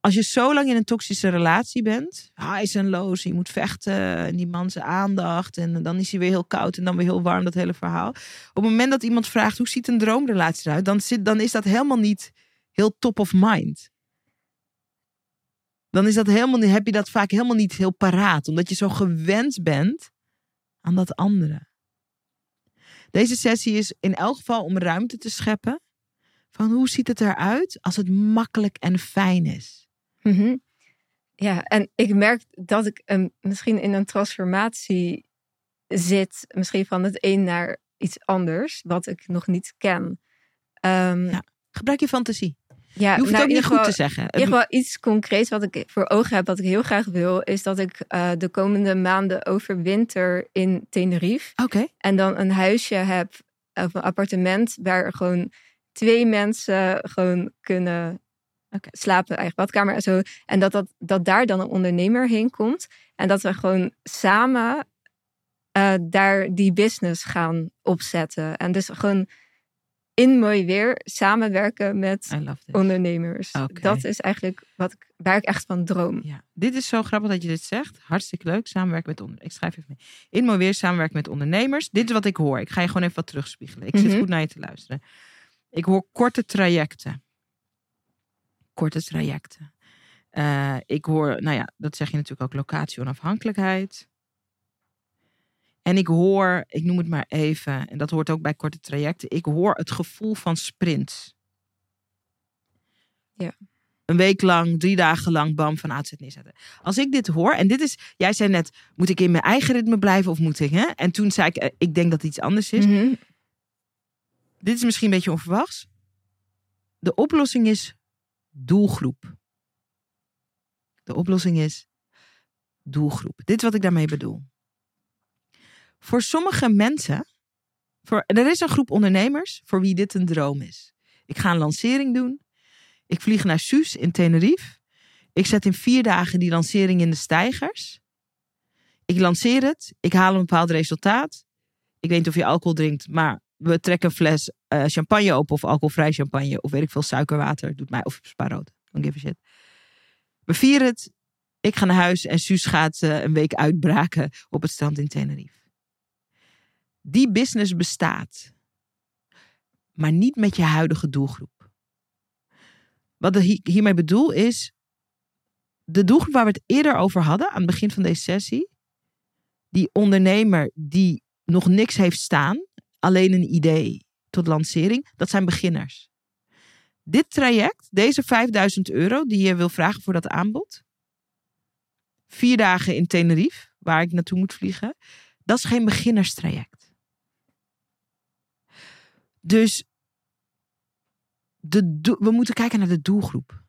Als je zo lang in een toxische relatie bent, highs en lows, je moet vechten en die man zijn aandacht en dan is hij weer heel koud en dan weer heel warm, dat hele verhaal. Op het moment dat iemand vraagt hoe ziet een droomrelatie eruit, dan, zit, dan is dat helemaal niet heel top of mind. Dan is dat helemaal, heb je dat vaak helemaal niet heel paraat, omdat je zo gewend bent aan dat andere. Deze sessie is in elk geval om ruimte te scheppen van hoe ziet het eruit als het makkelijk en fijn is. Mhm. Ja, en ik merk dat ik een, misschien in een transformatie zit, misschien van het een naar iets anders, wat ik nog niet ken. Ehm, Ja, Gebruik je fantasie. ja, Je hoeft het nou, ook niet goed te zeggen. In ieder geval iets concreets wat ik voor ogen heb, wat ik heel graag wil, is dat ik eh, de komende maanden overwinter in Tenerife. Oké. En dan een huisje heb, of een appartement, waar gewoon twee mensen gewoon kunnen Oké. slapen, eigen badkamer en zo. En dat, dat, dat daar dan een ondernemer heen komt. En dat we gewoon samen eh, daar die business gaan opzetten. En dus gewoon in mooi weer samenwerken met ondernemers. Dat is eigenlijk wat ik, waar ik echt van droom. Ja, dit is zo grappig dat je dit zegt. Hartstikke leuk. Samenwerken met ondernemers. Ik schrijf even mee. In mooi weer samenwerken met ondernemers. Dit is wat ik hoor. Ik ga je gewoon even wat terugspiegelen. Ik zit Mhm. goed naar je te luisteren. Ik hoor korte trajecten. Korte trajecten. Eh, ik hoor, nou ja, dat zeg je natuurlijk ook, locatie onafhankelijkheid. En ik hoor, ik noem het maar even, en dat hoort ook bij korte trajecten. Ik hoor het gevoel van sprints. Ja. Een week lang, drie dagen lang, bam, van Z neerzetten. Als ik dit hoor, en dit is, jij zei net, moet ik in mijn eigen ritme blijven of moet ik, hè? En toen zei ik, eh, ik denk dat het iets anders is. Mhm. Dit is misschien een beetje onverwachts. De oplossing is doelgroep. De oplossing is doelgroep. Dit is wat ik daarmee bedoel. Voor sommige mensen, voor, er is een groep ondernemers voor wie dit een droom is. Ik ga een lancering doen. Ik vlieg naar Suus in Tenerife. Ik zet in vier dagen die lancering in de stijgers. Ik lanceer het. Ik haal een bepaald resultaat. Ik weet niet of je alcohol drinkt, maar we trekken een fles eh, champagne open of alcoholvrij champagne of weet ik veel suikerwater. Doet mij of spa rood. Don't give a shit. We vieren het. Ik ga naar huis en Suus gaat eh, een week uitbraken op het strand in Tenerife. Die business bestaat, maar niet met je huidige doelgroep. Wat ik hi- hiermee bedoel is, de doelgroep waar we het eerder over hadden aan het begin van deze sessie, die ondernemer die nog niks heeft staan, alleen een idee tot lancering, dat zijn beginners. Dit traject, deze 5000 euro die je wil vragen voor dat aanbod, vier dagen in Tenerife, waar ik naartoe moet vliegen, dat is geen beginnerstraject. Dus de, we moeten kijken naar de doelgroep.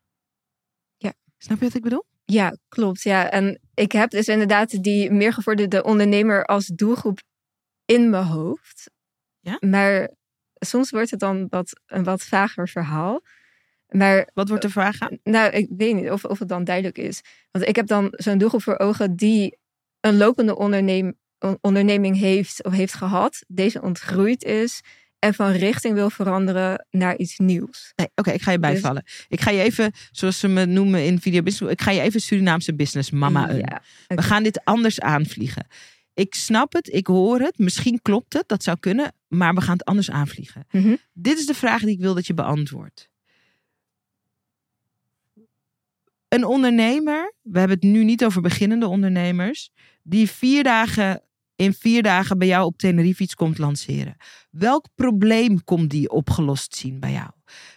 Ja. Snap je wat ik bedoel? Ja, klopt. Ja. En ik heb dus inderdaad die meer gevorderde ondernemer als doelgroep in mijn hoofd. Ja? Maar soms wordt het dan wat, een wat vager verhaal. Maar Wat wordt de vraag aan? nou, ik weet niet of, of het dan duidelijk is. Want ik heb dan zo'n doelgroep voor ogen die een lopende onderneming heeft of heeft gehad. Deze ontgroeid is en van richting wil veranderen naar iets nieuws. Nee, oké, ik ga je Dus- bijvallen. Ik ga je even, zoals ze me noemen in video business, ik ga je even Surinaamse business mama We gaan dit anders aanvliegen. Ik snap het, ik hoor het, misschien klopt het, dat zou kunnen, maar we gaan het anders aanvliegen. Mhm. Dit is de vraag die ik wil dat je beantwoordt. Een ondernemer, we hebben het nu niet over beginnende ondernemers, die vier dagen in vier dagen bij jou op Tenerife iets komt lanceren. Welk probleem komt die opgelost zien bij jou?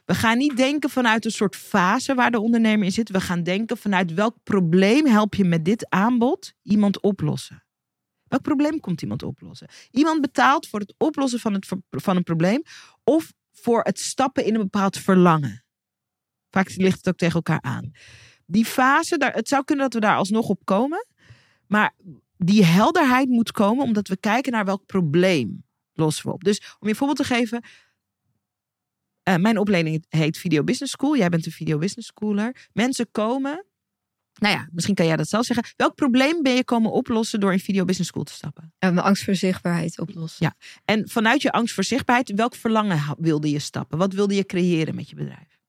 We gaan niet denken vanuit een soort fase waar de ondernemer in zit. We gaan denken vanuit welk probleem help je met dit aanbod iemand oplossen. Welk probleem komt iemand oplossen? Iemand betaalt voor het oplossen van, het, van een probleem of voor het stappen in een bepaald verlangen. Vaak ligt het ook tegen elkaar aan. Die fase, daar, het zou kunnen dat we daar alsnog op komen. Maar die helderheid moet komen omdat we kijken naar welk probleem lossen we op. Dus om je een voorbeeld te geven. eh, mijn opleiding heet Video Business School. Jij bent een Video Business Schooler. Mensen komen. Nou ja, misschien kan jij dat zelf zeggen. Welk probleem ben je komen oplossen door in Video Business School te stappen? En mijn angst voor zichtbaarheid oplossen. Ja. En vanuit je angst voor zichtbaarheid, welk verlangen wilde je stappen? Wat wilde je creëren met je bedrijf?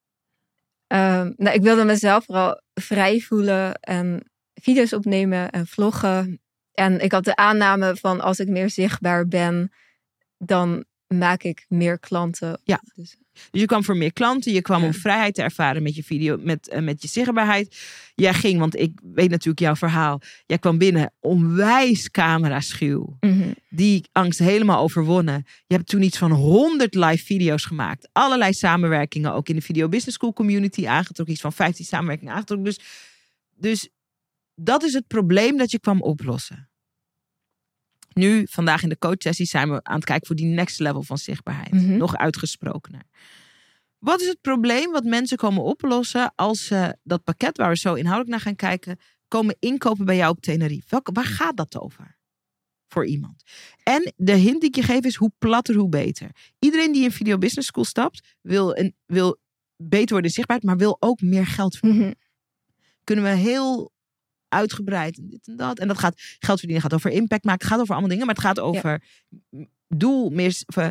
Ehm, nou, ik wilde mezelf vooral vrij voelen en video's opnemen en vloggen. En ik had de aanname van als ik meer zichtbaar ben, dan maak ik meer klanten. Ja. Dus, Dus je kwam voor meer klanten, je kwam Ja. om vrijheid te ervaren met je video, met, eh, met je zichtbaarheid. Jij ging, want ik weet natuurlijk jouw verhaal. Jij kwam binnen onwijs camera-schuw. Mhm. Die angst helemaal overwonnen. Je hebt toen iets van 100 live video's gemaakt. Allerlei samenwerkingen ook in de Video Business School community aangetrokken. Iets van 15 samenwerkingen aangetrokken. Dus, dus dat is het probleem dat je kwam oplossen. Nu, vandaag in de coachsessie, zijn we aan het kijken voor die next level van zichtbaarheid. Mhm. Nog uitgesprokener. Wat is het probleem wat mensen komen oplossen als ze dat pakket waar we zo inhoudelijk naar gaan kijken, komen inkopen bij jou op Tenerife? Welke, waar gaat dat over? Voor iemand. En de hint die ik je geef is hoe platter, hoe beter. Iedereen die in Video Business School stapt, wil, een, wil beter worden in zichtbaarheid, maar wil ook meer geld verdienen. Mhm. Kunnen we heel uitgebreid en dit en dat. En dat gaat geld verdienen, gaat over impact maken, het gaat over allemaal dingen, maar het gaat over doel, meer, eh,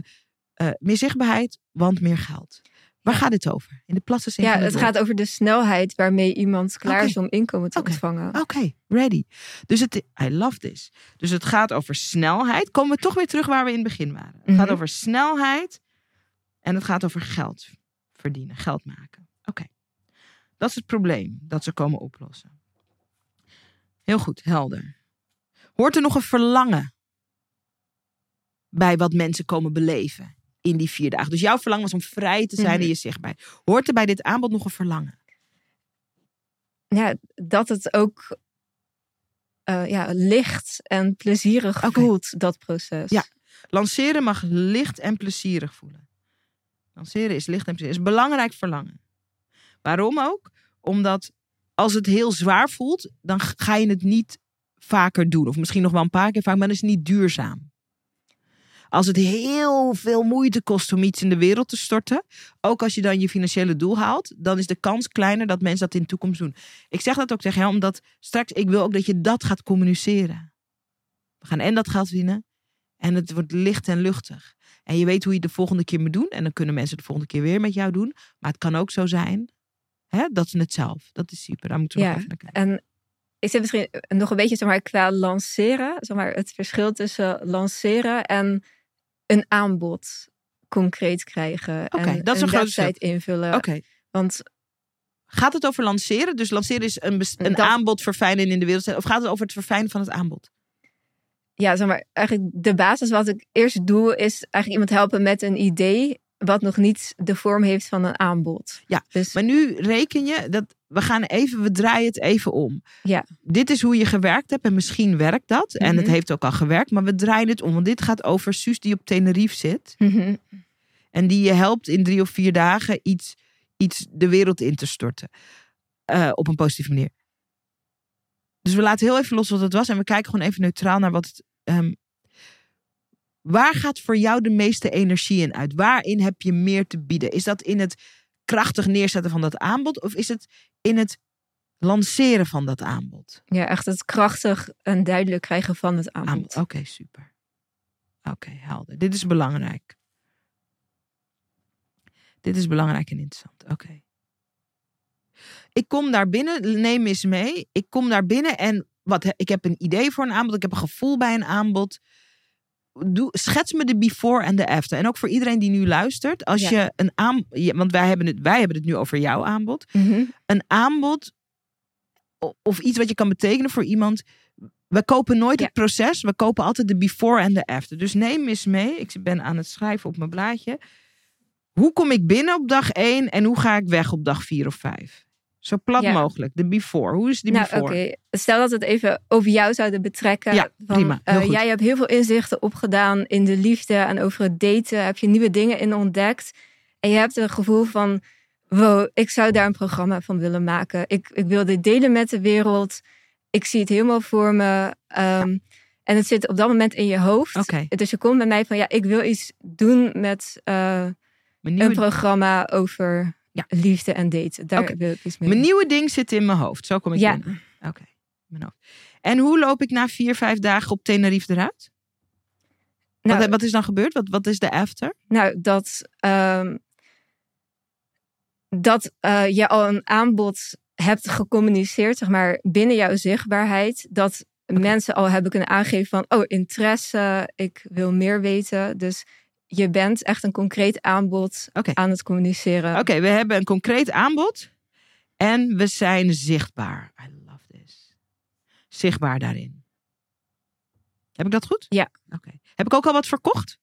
eh, meer zichtbaarheid, want meer geld. Waar gaat dit over? In de platte zin Ja, het gaat over de snelheid waarmee iemand klaar is om inkomen te ontvangen. Oké, ready. Dus het, I love this. Dus het gaat over snelheid. Komen we toch weer terug waar we in het begin waren. Het gaat Mhm. over snelheid en het gaat over geld verdienen, geld maken. Oké, dat is het probleem dat ze komen oplossen. Heel goed, helder. Hoort er nog een verlangen bij wat mensen komen beleven in die vier dagen? Dus jouw verlangen was om vrij te zijn Mhm. in je zichtbaarheid. Hoort er bij dit aanbod nog een verlangen? Ja, dat het ook eh, ja, licht en plezierig Oké. voelt, dat proces. Ja. Lanceren mag licht en plezierig voelen. Lanceren is licht en plezierig. is belangrijk verlangen. Waarom ook? Omdat als het heel zwaar voelt, dan ga je het niet vaker doen. Of misschien nog wel een paar keer vaak, maar dan is het niet duurzaam. Als het heel veel moeite kost om iets in de wereld te storten, ook als je dan je financiële doel haalt, dan is de kans kleiner dat mensen dat in de toekomst doen. Ik zeg dat ook tegen jou, omdat straks, ik wil ook dat je dat gaat communiceren. We gaan en dat geld verdienen, en het wordt licht en luchtig. En je weet hoe je het de volgende keer moet doen. En dan kunnen mensen de volgende keer weer met jou doen. Maar het kan ook zo zijn hè, dat ze het zelf. Dat is super. Daar moeten we Ja, nog even naar kijken. En ik zit misschien nog een beetje zeg maar, qua lanceren, zeg maar, het verschil tussen lanceren en een aanbod concreet krijgen. Oké, en dat is een groot website invullen. Oké. Want Gaat het over lanceren? Dus lanceren is een, een Dat- aanbod verfijnen in de wereld. Of gaat het over het verfijnen van het aanbod? ja, zeg maar, eigenlijk de basis wat ik eerst doe, is eigenlijk iemand helpen met een idee wat nog niet de vorm heeft van een aanbod. Ja, dus, Maar nu reken je dat we gaan even, we draaien het even om. Ja. Dit is hoe je gewerkt hebt en misschien werkt dat. En het Mhm. heeft ook al gewerkt, maar we draaien het om. Want dit gaat over Suus die op Tenerife zit. Mhm. En die je helpt in drie of vier dagen iets, iets de wereld in te storten. Eh, op een positieve manier. Dus we laten heel even los wat het was. En we kijken gewoon even neutraal naar wat het... ehm, waar gaat voor jou de meeste energie in uit? Waarin heb je meer te bieden? Is dat in het krachtig neerzetten van dat aanbod? Of is het in het lanceren van dat aanbod? ja, echt het krachtig en duidelijk krijgen van het aanbod. Aanbod. Oké, super. Oké, helder. Dit is belangrijk. Dit is belangrijk en interessant. Oké. Ik kom daar binnen, neem eens mee. Ik kom daar binnen en wat, ik heb een idee voor een aanbod. Ik heb een gevoel bij een aanbod. Doe, schets me de before en de after. En ook voor iedereen die nu luistert. Als Ja. je een aanbod... Want wij hebben, het, wij hebben het nu over jouw aanbod Mhm. een aanbod of iets wat je kan betekenen voor iemand. We kopen nooit Ja. het proces, we kopen altijd de before en de after. Dus neem eens mee. Ik ben aan het schrijven op mijn blaadje. Hoe kom ik binnen op dag 1 en hoe ga ik weg op dag 4 of 5? Zo plat Ja. mogelijk. De before. Hoe is die Nou, before? Stel dat we het even over jou zouden betrekken. Ja, Van, prima. Eh, jij hebt heel veel inzichten opgedaan in de liefde en over het daten. Heb je nieuwe dingen in ontdekt. En je hebt een gevoel van, wow, ik zou daar een programma van willen maken. Ik, ik wil dit delen met de wereld. Ik zie het helemaal voor me. Ehm, En het zit op dat moment in je hoofd. Oké. Dus je komt bij mij van, ja, ik wil iets doen met eh, een programma over Ja. liefde en daten. Daar wil ik iets mee. mijn nieuwe ding zit in mijn hoofd. Zo kom ik Ja. binnen. Oké. Mijn hoofd. En hoe loop ik na vier, vijf dagen op Tenerife eruit? Nou, wat, wat is dan gebeurd? Wat, wat is de after? Nou, dat, ehm, dat eh, je al een aanbod hebt gecommuniceerd, zeg maar, binnen jouw zichtbaarheid. Dat mensen al hebben kunnen aangeven van, oh, interesse, ik wil meer weten. Dus je bent echt een concreet aanbod aan het communiceren. Oké, we hebben een concreet aanbod. En we zijn zichtbaar. I love this. Zichtbaar daarin. Heb ik dat goed? Ja. Oké. Heb ik ook al wat verkocht?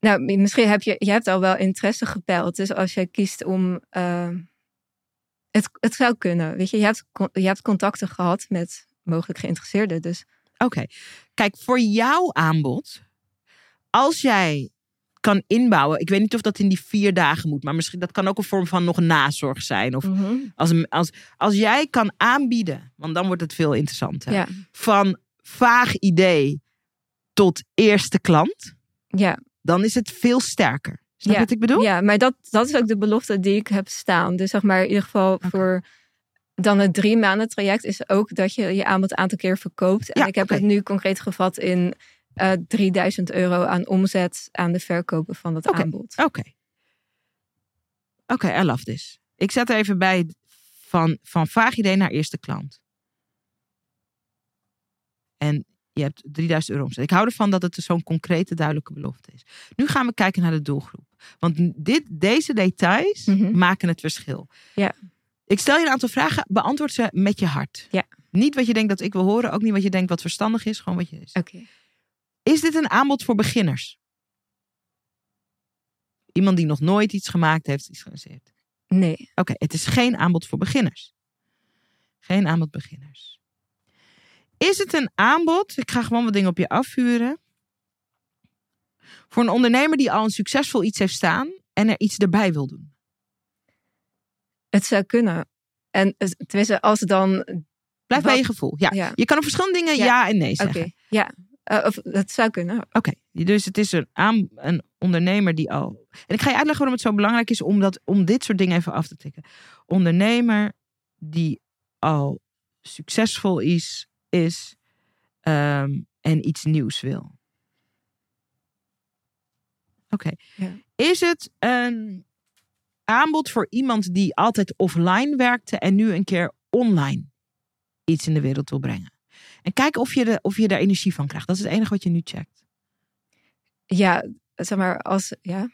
Nou, misschien heb je, je hebt al wel interesse gepeild. Dus als je kiest om, eh, het, het zou kunnen. Weet je, je hebt, je hebt contacten gehad met mogelijk geïnteresseerden. Dus Oké. Kijk, voor jouw aanbod, als jij kan inbouwen, ik weet niet of dat in die vier dagen moet, maar misschien dat kan ook een vorm van nog nazorg zijn. Of Mhm. als, als, als jij kan aanbieden, want dan wordt het veel interessanter. ja, Van vaag idee tot eerste klant, ja. dan is het veel sterker. Snap je Ja. wat ik bedoel? Ja, maar dat, dat is ook de belofte die ik heb staan. Dus zeg maar in ieder geval voor dan het drie maanden traject is ook dat je je aanbod een aantal keer verkoopt. En Ja, ik heb het nu concreet gevat in eh 3000 euro aan omzet aan de verkopen van dat aanbod. Oké. Oké, I love this. Ik zet er even bij van, van vaag idee naar eerste klant. En je hebt 3000 euro omzet. Ik hou ervan dat het zo'n concrete, duidelijke belofte is. Nu gaan we kijken naar de doelgroep. Want dit, deze details Mhm. maken het verschil. Ja. Ik stel je een aantal vragen. Beantwoord ze met je hart. Ja. Niet wat je denkt dat ik wil horen. Ook niet wat je denkt wat verstandig is. Gewoon wat je is. Oké. Is dit een aanbod voor beginners? Iemand die nog nooit iets gemaakt heeft, iets gelanceerd. Nee. Oké, het is geen aanbod voor beginners. Geen aanbod beginners. Is het een aanbod? Ik ga gewoon wat dingen op je afvuren. Voor een ondernemer die al een succesvol iets heeft staan en er iets erbij wil doen. Het zou kunnen. En tenminste, als het dan. Blijf bij je gevoel. Ja. Ja. Je kan op verschillende dingen ja, Ja. en nee Oké. zeggen. Ja. Eh, of het zou kunnen. Oké, dus het is een, aan, een ondernemer die al. En ik ga je uitleggen waarom het zo belangrijk is om, dat, om dit soort dingen even af te tikken. Ondernemer die al succesvol is, is ehm, en iets nieuws wil. Oké. Ja. Is het een aanbod voor iemand die altijd offline werkte en nu een keer online iets in de wereld wil brengen? En kijk of je, de, of je daar energie van krijgt. Dat is het enige wat je nu checkt. Ja, zeg maar als. Ja.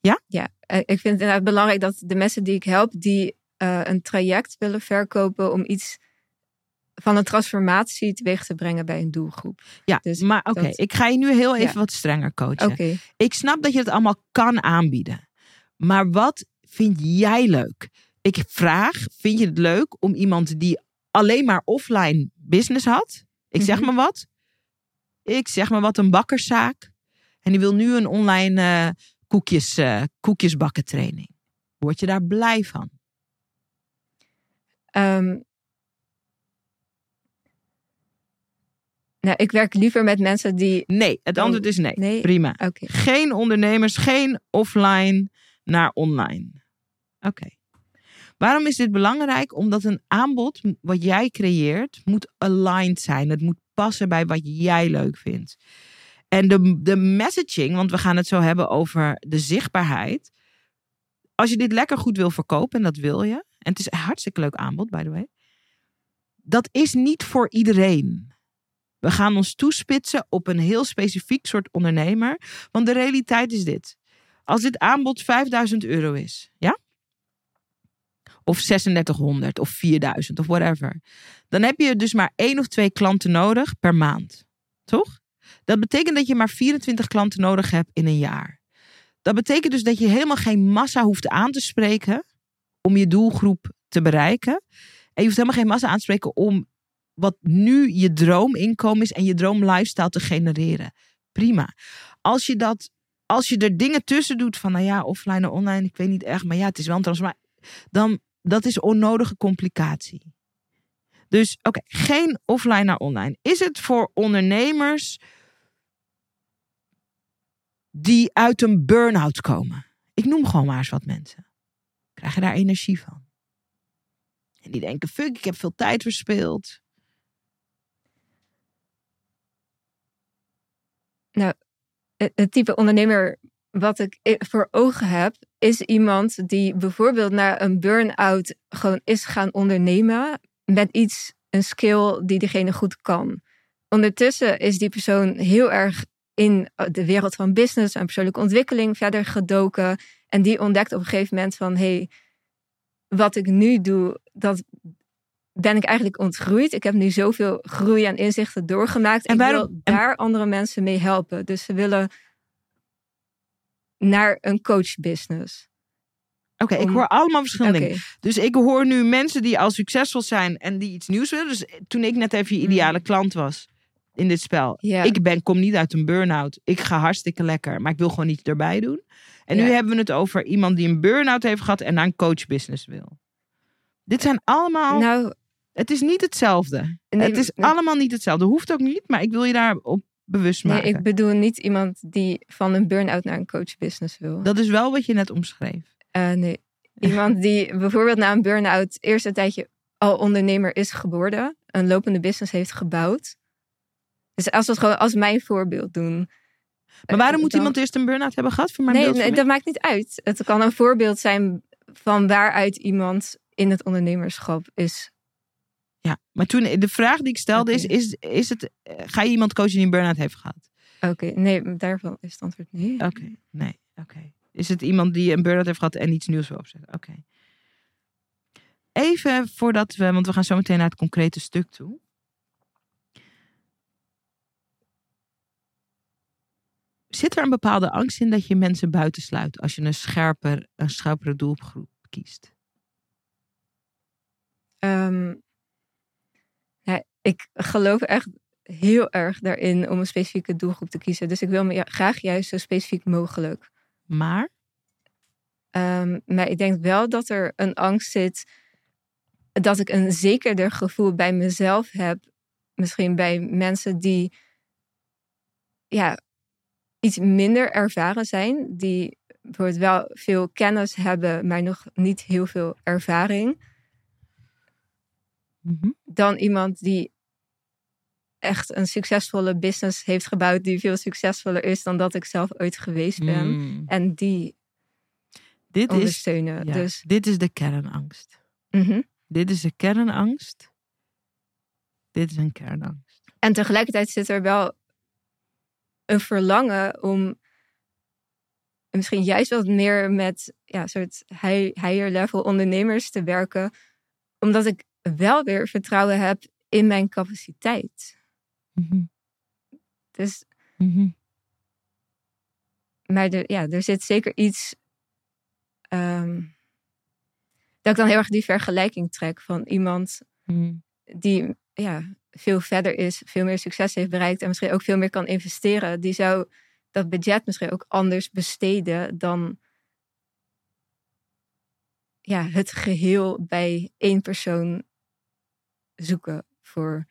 Ja? Ja. Eh, Ik vind het inderdaad belangrijk dat de mensen die ik help, die eh, een traject willen verkopen om iets van een transformatie teweeg te brengen bij een doelgroep. Ja, Dus maar oké, dat- ik ga je nu heel even Ja. wat strenger coachen. Oké. Ik snap dat je het allemaal kan aanbieden. Maar wat vind jij leuk? Ik vraag, vind je het leuk om iemand die alleen maar offline business had? Ik zeg Mhm. maar wat. Ik zeg maar wat, een bakkerszaak. En die wil nu een online eh, koekjes, eh, koekjesbakken training. Word je daar blij van? Ehm, nou, ik werk liever met mensen die. Nee, het Oh, antwoord is nee. nee? Prima. Geen ondernemers, geen offline naar online. Oké. Waarom is dit belangrijk? Omdat een aanbod wat jij creëert moet aligned zijn. Het moet passen bij wat jij leuk vindt. En de, de messaging, want we gaan het zo hebben over de zichtbaarheid. Als je dit lekker goed wil verkopen, en dat wil je. En het is een hartstikke leuk aanbod, by the way. Dat is niet voor iedereen. We gaan ons toespitsen op een heel specifiek soort ondernemer. Want de realiteit is dit. Als dit aanbod 5000 euro is, ja? Of 3600 of 4000 of whatever. Dan heb je dus maar één of twee klanten nodig per maand. Toch? Dat betekent dat je maar 24 klanten nodig hebt in een jaar. Dat betekent dus dat je helemaal geen massa hoeft aan te spreken om je doelgroep te bereiken. En je hoeft helemaal geen massa aan te spreken om wat nu je droominkomen is en je droom lifestyle te genereren. Prima. Als je dat, als je er dingen tussen doet van, nou ja, offline en online, ik weet niet echt, maar ja, het is wel een transformatie. Dan, dat is onnodige complicatie. Dus oké, geen offline naar online. Is het voor ondernemers die uit een burn-out komen? Ik noem gewoon maar eens wat mensen. Krijg je daar energie van? En die denken, fuck, ik heb veel tijd verspeeld. Het, het type ondernemer wat ik voor ogen heb, is iemand die bijvoorbeeld na een burn-out gewoon is gaan ondernemen met iets, een skill die diegene goed kan. Ondertussen is die persoon heel erg in de wereld van business en persoonlijke ontwikkeling verder gedoken. En die ontdekt op een gegeven moment van, hé, hey, wat ik nu doe, dat ben ik eigenlijk ontgroeid. Ik heb nu zoveel groei en inzichten doorgemaakt. En ik waarom- wil en- daar andere mensen mee helpen. Dus ze willen naar een coachbusiness. Oké, ik Om- hoor allemaal verschillende dingen. Dus ik hoor nu mensen die al succesvol zijn en die iets nieuws willen. Dus toen ik net even je ideale klant was in dit spel. Ik ben, kom niet uit een burn-out. Ik ga hartstikke lekker, maar ik wil gewoon iets erbij doen. En nu hebben we het over iemand die een burn-out heeft gehad en naar een coachbusiness wil. Dit zijn allemaal. nou, het is niet hetzelfde. nee, het is nee, allemaal niet hetzelfde. Hoeft ook niet, maar ik wil je daarop bewust nee, ik bedoel niet iemand die van een burn-out naar een coachbusiness wil. Dat is wel wat je net omschreef. Eh, nee, [LAUGHS] iemand die bijvoorbeeld na een burn-out eerst een tijdje al ondernemer is geworden, een lopende business heeft gebouwd. Dus als we het gewoon als mijn voorbeeld doen. Maar waarom eh, moet dan- iemand eerst een burn-out hebben gehad? Voor mijn Nee, nee, dat maakt niet uit. Het kan een voorbeeld zijn van waaruit iemand in het ondernemerschap is. Ja, maar toen de vraag die ik stelde is, is, is het, eh, ga je iemand coachen die een burn-out heeft gehad? Oké, nee, daarvan is het antwoord nee. Oké, nee, oké. Is het iemand die een burn-out heeft gehad en iets nieuws wil opzetten? Oké. Even voordat we, want we gaan zo meteen naar het concrete stuk toe. Zit er een bepaalde angst in dat je mensen buitensluit als je een scherper, een scherpere doelgroep kiest? Ja, ik geloof echt heel erg daarin om een specifieke doelgroep te kiezen. Dus ik wil me graag juist zo specifiek mogelijk. Maar, Ehm, maar ik denk wel dat er een angst zit dat ik een zekerder gevoel bij mezelf heb. Misschien bij mensen die ja, iets minder ervaren zijn. Die bijvoorbeeld wel veel kennis hebben, maar nog niet heel veel ervaring. Mhm. Dan iemand die echt een succesvolle business heeft gebouwd. Die veel succesvoller is dan dat ik zelf ooit geweest ben. Mm. En die dit, is, ondersteunen. ja, Dus, dit is de kernangst. mhm. Dit is de kernangst. Dit is een kernangst. En tegelijkertijd zit er wel een verlangen om misschien juist wat meer met ja, soort high- higher level ondernemers te werken. Omdat ik wel weer vertrouwen heb in mijn capaciteit. Mhm. Dus, Mhm. maar er, ja, er zit zeker iets. ehm, dat ik dan heel erg die vergelijking trek van iemand Mhm. die ja, veel verder is, veel meer succes heeft bereikt en misschien ook veel meer kan investeren, die zou dat budget misschien ook anders besteden dan ja, het geheel bij één persoon zoeken voor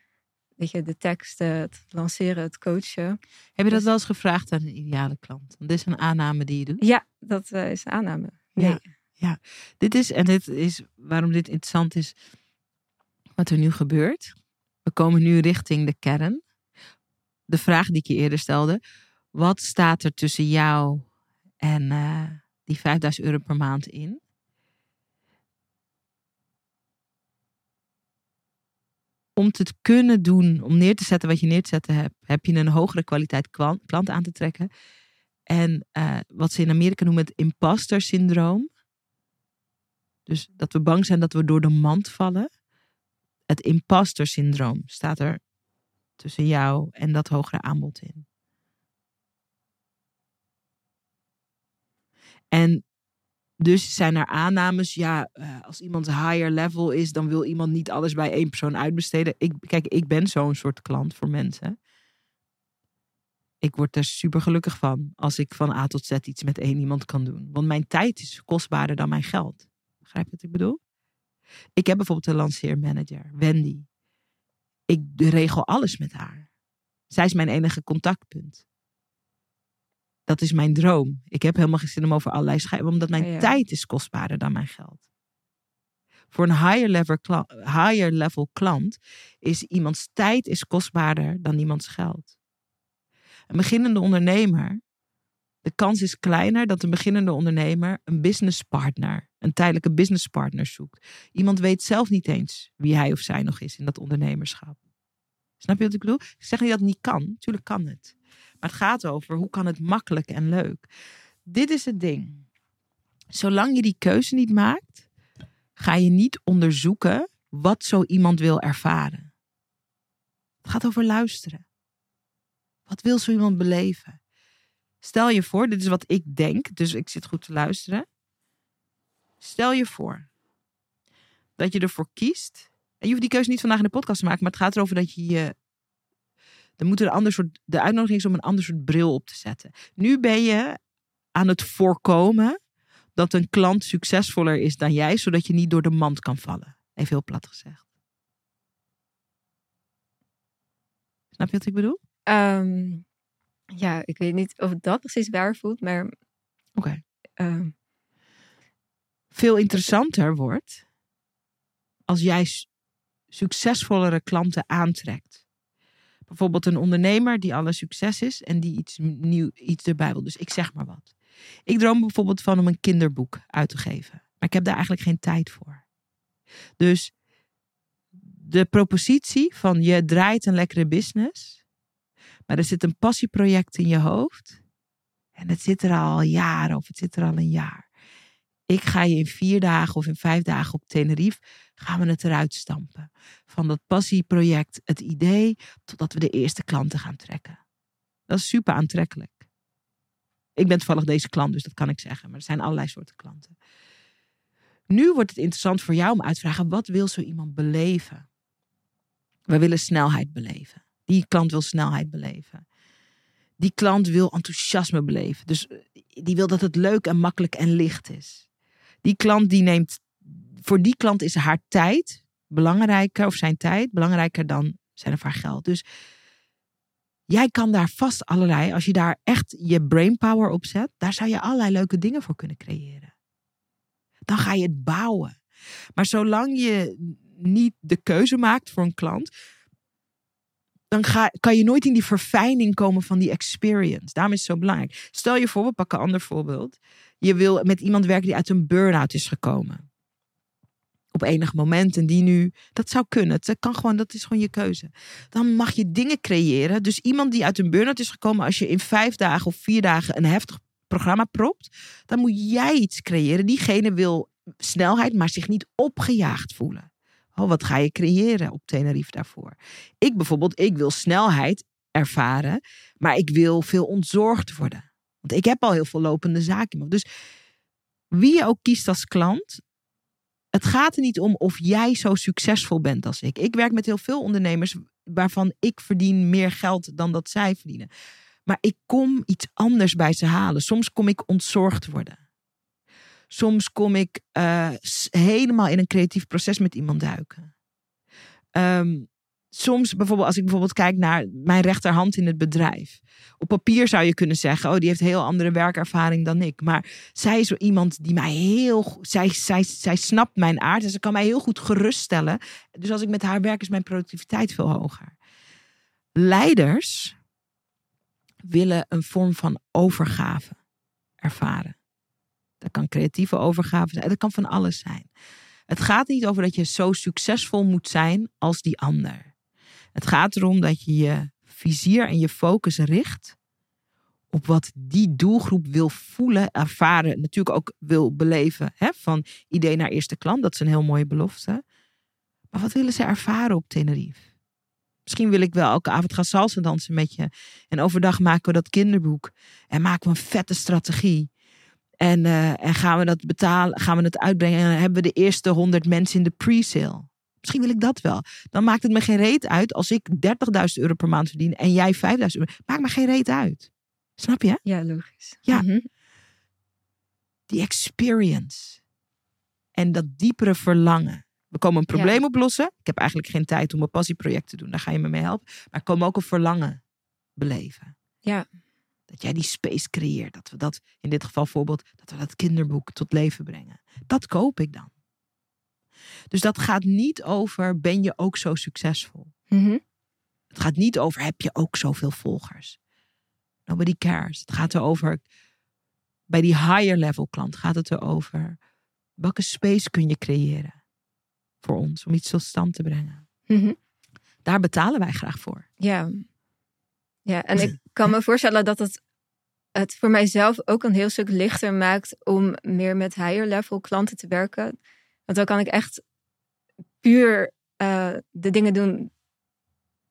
weet je, de teksten, het lanceren, het coachen. Heb je dat Dus- wel eens gevraagd aan een ideale klant? Want dit is een aanname die je doet. Ja, dat eh, is een aanname. Nee. Ja. Dit is, en dit is waarom dit interessant is, wat er nu gebeurt. We komen nu richting de kern. De vraag die ik je eerder stelde. Wat staat er tussen jou en eh, die 5000 euro per maand in? Om te kunnen doen, om neer te zetten wat je neer te zetten hebt, heb je een hogere kwaliteit klant, klant aan te trekken. En eh, wat ze in Amerika noemen het imposter syndroom. Dus dat we bang zijn dat we door de mand vallen. Het imposter syndroom staat er tussen jou en dat hogere aanbod in. En dus zijn er aannames, ja, eh, als iemand higher level is, dan wil iemand niet alles bij één persoon uitbesteden. Ik, kijk, ik ben zo'n soort klant voor mensen. Ik word er super gelukkig van als ik van A tot Z iets met één iemand kan doen. Want mijn tijd is kostbaarder dan mijn geld. Begrijp je wat ik bedoel? Ik heb bijvoorbeeld een lanceermanager, Wendy. Ik regel alles met haar. Zij is mijn enige contactpunt. Dat is mijn droom. Ik heb helemaal geen zin om over allerlei schijven, omdat mijn Ja. tijd is kostbaarder dan mijn geld. Voor een higher level, klant, higher level klant is iemands tijd is kostbaarder dan iemands geld. Een beginnende ondernemer, de kans is kleiner dat een beginnende ondernemer een businesspartner, een tijdelijke businesspartner zoekt. Iemand weet zelf niet eens wie hij of zij nog is in dat ondernemerschap. Snap je wat ik bedoel? Ik zeg niet dat het niet kan. Natuurlijk kan het. Maar het gaat over hoe kan het makkelijk en leuk. Dit is het ding. Zolang je die keuze niet maakt, ga je niet onderzoeken wat zo iemand wil ervaren. Het gaat over luisteren. Wat wil zo iemand beleven? Stel je voor, dit is wat ik denk, dus ik zit goed te luisteren. Stel je voor dat je ervoor kiest. En je hoeft die keuze niet vandaag in de podcast te maken, maar het gaat erover dat je je. Dan moet er een ander soort. De uitnodiging is om een ander soort bril op te zetten. Nu ben je aan het voorkomen dat een klant succesvoller is dan jij, zodat je niet door de mand kan vallen. Even heel plat gezegd. Snap je wat ik bedoel? Ehm, ja, ik weet niet of dat precies waar voelt, maar Oké. ehm, Veel interessanter wordt als jij succesvollere klanten aantrekt. Bijvoorbeeld een ondernemer die alle succes is en die iets nieuw, iets erbij wil. Dus ik zeg maar wat. Ik droom bijvoorbeeld van om een kinderboek uit te geven. Maar ik heb daar eigenlijk geen tijd voor. Dus de propositie van je draait een lekkere business. Maar er zit een passieproject in je hoofd. En het zit er al jaren of het zit er al een jaar. Ik ga je in vier dagen of in vijf dagen op Tenerife, gaan we het eruit stampen. Van dat passieproject, het idee, totdat we de eerste klanten gaan trekken. Dat is super aantrekkelijk. Ik ben toevallig deze klant, dus dat kan ik zeggen. Maar er zijn allerlei soorten klanten. Nu wordt het interessant voor jou om uit te vragen, wat wil zo iemand beleven? We willen snelheid beleven. Die klant wil snelheid beleven. Die klant wil enthousiasme beleven. Dus eh, die wil dat het leuk en makkelijk en licht is. Die klant die neemt, voor die klant is haar tijd belangrijker, of zijn tijd belangrijker dan zijn of haar geld. Dus jij kan daar vast allerlei, als je daar echt je brainpower op zet, daar zou je allerlei leuke dingen voor kunnen creëren. Dan ga je het bouwen. Maar zolang je niet de keuze maakt voor een klant, dan ga, kan je nooit in die verfijning komen van die experience. Daarom is het zo belangrijk. Stel je voor, we pakken een ander voorbeeld. Je wil met iemand werken die uit een burn-out is gekomen. Op enig moment en die nu, dat zou kunnen. Het kan gewoon, dat is gewoon je keuze. Dan mag je dingen creëren. Dus iemand die uit een burn-out is gekomen, als je in vijf dagen of vier dagen een heftig programma propt, dan moet jij iets creëren. Diegene wil snelheid, maar zich niet opgejaagd voelen. Oh, wat ga je creëren op Tenerife daarvoor? Ik bijvoorbeeld, ik wil snelheid ervaren, maar ik wil veel ontzorgd worden. Want ik heb al heel veel lopende zaken. Dus wie je ook kiest als klant, het gaat er niet om of jij zo succesvol bent als ik. Ik werk met heel veel ondernemers waarvan ik verdien meer geld dan dat zij verdienen. Maar ik kom iets anders bij ze halen. Soms kom ik ontzorgd worden. Soms kom ik uh, helemaal in een creatief proces met iemand duiken. Um, soms bijvoorbeeld, als ik bijvoorbeeld kijk naar mijn rechterhand in het bedrijf. Op papier zou je kunnen zeggen, oh, die heeft heel andere werkervaring dan ik. Maar zij is iemand die mij heel zij, zij, zij snapt mijn aard en ze kan mij heel goed geruststellen. Dus als ik met haar werk, is mijn productiviteit veel hoger. Leiders willen een vorm van overgave ervaren. Dat kan creatieve overgave zijn, dat kan van alles zijn. Het gaat niet over dat je zo succesvol moet zijn als die ander. Het gaat erom dat je je vizier en je focus richt op wat die doelgroep wil voelen, ervaren, natuurlijk ook wil beleven. Hè? Van idee naar eerste klant, dat is een heel mooie belofte. Maar wat willen ze ervaren op Tenerife? Misschien wil ik wel elke avond gaan salsa dansen met je. En overdag maken we dat kinderboek. En maken we een vette strategie. En, uh, en gaan we dat betalen, gaan we het uitbrengen. En dan hebben we de eerste honderd mensen in de pre-sale. Misschien wil ik dat wel. Dan maakt het me geen reet uit als ik 30.000 euro per maand verdien en jij 5.000 euro. Maakt me geen reet uit. Snap je? Ja, logisch. Ja. Mhm. Die experience. En dat diepere verlangen. We komen een probleem oplossen. Ik heb eigenlijk geen tijd om een passieproject te doen. Daar ga je me mee helpen. Maar ik kom ook een verlangen beleven. Ja. Dat jij die space creëert. Dat we dat, in dit geval voorbeeld, dat we dat kinderboek tot leven brengen. Dat koop ik dan. Dus dat gaat niet over, ben je ook zo succesvol? Mhm. Het gaat niet over, heb je ook zoveel volgers? Nobody cares. Het gaat erover, bij die higher level klant gaat het erover, welke space kun je creëren voor ons om iets tot stand te brengen? Mhm. Daar betalen wij graag voor. Ja. Ja, en ik kan me voorstellen dat het het voor mijzelf ook een heel stuk lichter maakt om meer met higher level klanten te werken. Want dan kan ik echt puur uh, de dingen doen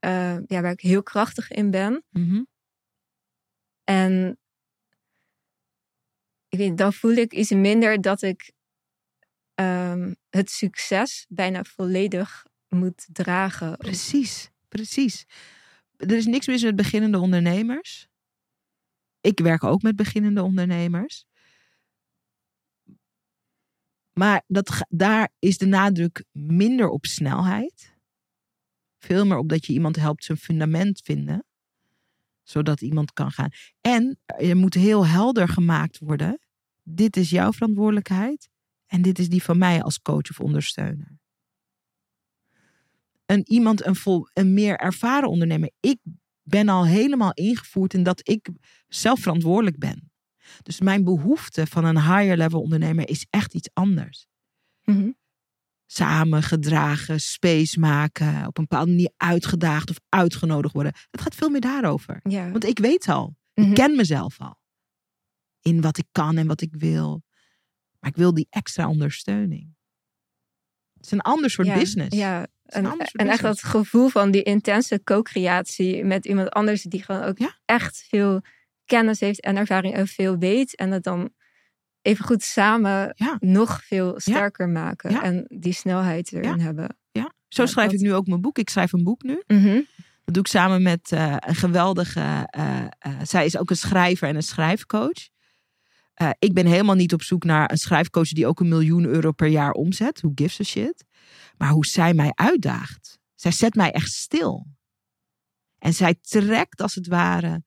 uh, ja, waar ik heel krachtig in ben. Mm-hmm. En ik weet, dan voel ik iets minder dat ik um, het succes bijna volledig moet dragen. Precies, precies. Er is niks mis met beginnende ondernemers. Ik werk ook met beginnende ondernemers. Maar dat, daar is de nadruk minder op snelheid. Veel meer op dat je iemand helpt zijn fundament vinden. Zodat iemand kan gaan. En er moet heel helder gemaakt worden. Dit is jouw verantwoordelijkheid. En dit is die van mij als coach of ondersteuner. En iemand, een, vol, een meer ervaren ondernemer. Ik ben al helemaal ingevoerd in dat ik zelf verantwoordelijk ben. Dus mijn behoefte van een higher level ondernemer is echt iets anders. Mm Samen gedragen, space maken, op een bepaalde manier uitgedaagd of uitgenodigd worden. Het gaat veel meer daarover. Ja. Want ik weet al, ik Mhm. ken mezelf al. In wat ik kan en wat ik wil. Maar ik wil die extra ondersteuning. Het is een ander soort ja, business. Ja, en, en echt dat gevoel van die intense co-creatie met iemand anders die gewoon ook Ja. echt veel kennis heeft en ervaring en veel weet. En het dan even goed samen Ja. nog veel sterker maken. Ja. En die snelheid erin hebben. Ja, zo Ja, schrijf dat- ik nu ook mijn boek. Ik schrijf een boek nu. Mhm. Dat doe ik samen met eh, een geweldige. eh, eh, zij is ook een schrijver en een schrijfcoach. Ik ben helemaal niet op zoek naar een schrijfcoach die ook een miljoen euro per jaar omzet. Who gives a shit? Maar hoe zij mij uitdaagt. Zij zet mij echt stil. En zij trekt als het ware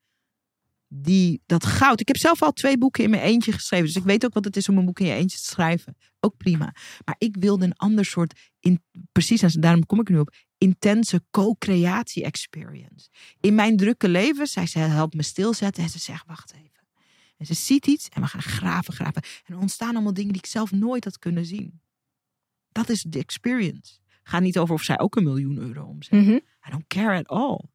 die, dat goud. Ik heb zelf al twee boeken in mijn eentje geschreven. Dus ik weet ook wat het is om een boek in je eentje te schrijven. Ook prima. Maar ik wilde een ander soort, in, precies, en daarom kom ik nu op, intense co-creatie experience. In mijn drukke leven, zij ze helpt me stilzetten en ze zegt, wacht even. En ze ziet iets en we gaan graven, graven. En er ontstaan allemaal dingen die ik zelf nooit had kunnen zien. Dat is de experience. Ga niet over of zij ook een miljoen euro omzet. Mhm. I don't care at all.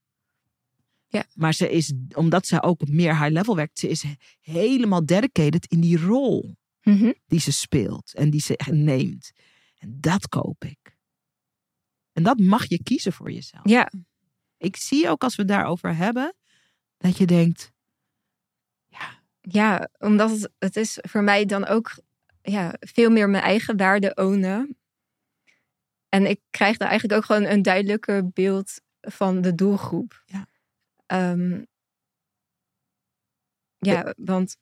Ja. Maar ze is, omdat zij ook op meer high level werkt, ze is helemaal dedicated in die rol Mhm. die ze speelt en die ze neemt. En dat koop ik. En dat mag je kiezen voor jezelf. Ja, Ik zie ook als we het daarover hebben, dat je denkt, ja omdat het, het is voor mij dan ook ja, veel meer mijn eigen waarde ownen. En ik krijg daar eigenlijk ook gewoon een duidelijker beeld van de doelgroep. Ja. Ehm, ja, want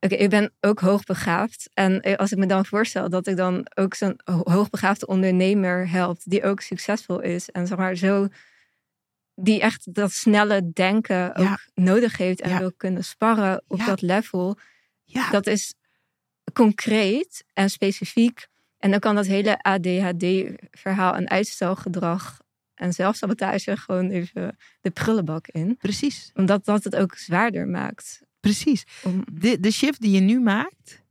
oké, ik ben ook hoogbegaafd. En als ik me dan voorstel dat ik dan ook zo'n ho- hoogbegaafde ondernemer help, die ook succesvol is. En zeg maar zo, die echt dat snelle denken ook Ja. nodig heeft en Ja. wil kunnen sparren op Ja. dat level. ja, Dat is concreet en specifiek. En dan kan dat hele ADHD-verhaal en uitstelgedrag en zelfsabotage gewoon even de prullenbak in. precies, Omdat dat het ook zwaarder maakt. precies. Om, De, de shift die je nu maakt,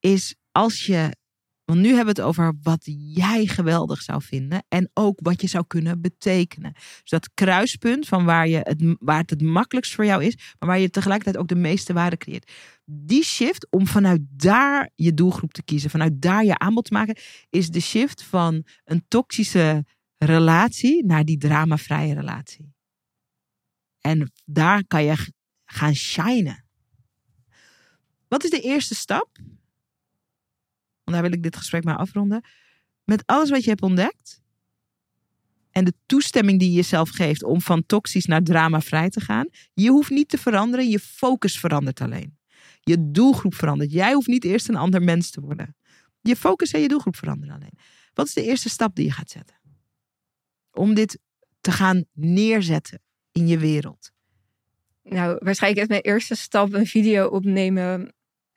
is als je. Want nu hebben we het over wat jij geweldig zou vinden. En ook wat je zou kunnen betekenen. Dus dat kruispunt van waar, je het, waar het het makkelijkst voor jou is. Maar waar je tegelijkertijd ook de meeste waarde creëert. Die shift om vanuit daar je doelgroep te kiezen. Vanuit daar je aanbod te maken. Is de shift van een toxische relatie naar die dramavrije relatie. En daar kan je gaan shinen. Wat is de eerste stap? Want daar wil ik dit gesprek maar afronden. Met alles wat je hebt ontdekt. En de toestemming die je jezelf geeft om van toxisch naar dramavrij te gaan. Je hoeft niet te veranderen, je focus verandert alleen. Je doelgroep verandert. Jij hoeft niet eerst een ander mens te worden. Je focus en je doelgroep veranderen alleen. Wat is de eerste stap die je gaat zetten? Om dit te gaan neerzetten in je wereld. nou, waarschijnlijk is mijn eerste stap een video opnemen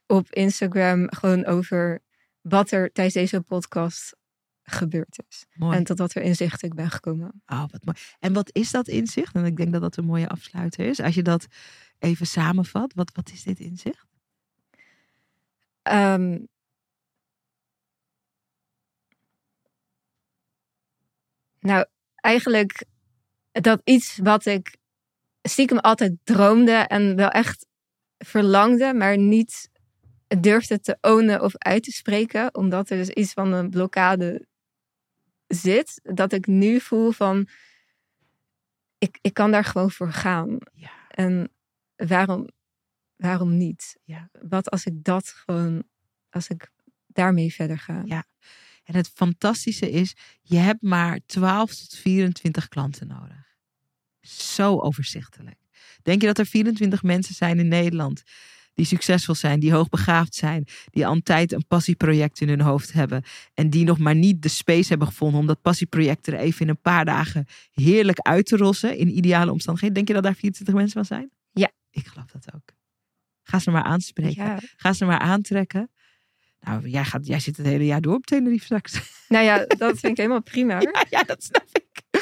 op Instagram. Gewoon over wat er tijdens deze podcast gebeurd is. Mooi. En tot wat er inzicht ik ben gekomen. Oh, wat mooi. En wat is dat inzicht? En ik denk dat dat een mooie afsluiter is. Als je dat even samenvat, wat, wat is dit inzicht? Ehm, nou, eigenlijk dat iets wat ik stiekem altijd droomde en wel echt verlangde, maar niet durfde te ownen of uit te spreken, omdat er dus iets van een blokkade zit, dat ik nu voel van, ik, ik kan daar gewoon voor gaan. Ja. En waarom, waarom niet? Ja. Wat als ik dat gewoon, als ik daarmee verder ga? Ja. En het fantastische is, je hebt maar 12 tot 24 klanten nodig. Zo overzichtelijk. Denk je dat er 24 mensen zijn in Nederland die succesvol zijn, die hoogbegaafd zijn, die al een tijd een passieproject in hun hoofd hebben en die nog maar niet de space hebben gevonden om dat passieproject er even in een paar dagen heerlijk uit te rossen in ideale omstandigheden? Denk je dat daar 24 mensen van zijn? Ja. Ik geloof dat ook. Ga ze maar aanspreken. Ja. Ga ze maar aantrekken. Nou, jij, gaat, jij zit het hele jaar door op Tenerife straks. Nou ja, dat [LAUGHS] vind ik helemaal prima. ja, ja, dat snap ik.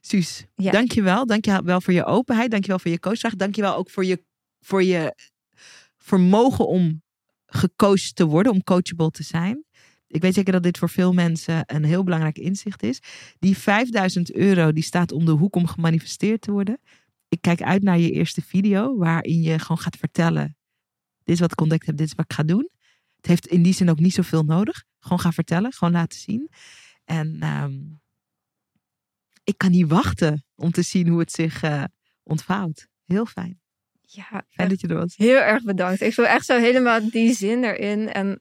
Suus, Ja. dankjewel. Dankjewel voor je openheid. Dankjewel voor je coachvraag. Dankjewel ook voor je, voor je vermogen om gecoacht te worden, om coachable te zijn. Ik weet zeker dat dit voor veel mensen een heel belangrijk inzicht is. Die 5000 euro die staat om de hoek om gemanifesteerd te worden. Ik kijk uit naar je eerste video waarin je gewoon gaat vertellen. Dit is wat ik ontdekt heb, dit is wat ik ga doen. Het heeft in die zin ook niet zoveel nodig. Gewoon gaan vertellen, gewoon laten zien. En ehm, ik kan niet wachten om te zien hoe het zich eh, ontvouwt. Heel fijn. Ja, Fijn dat je er was. heel erg bedankt. Ik voel echt zo helemaal die zin erin. En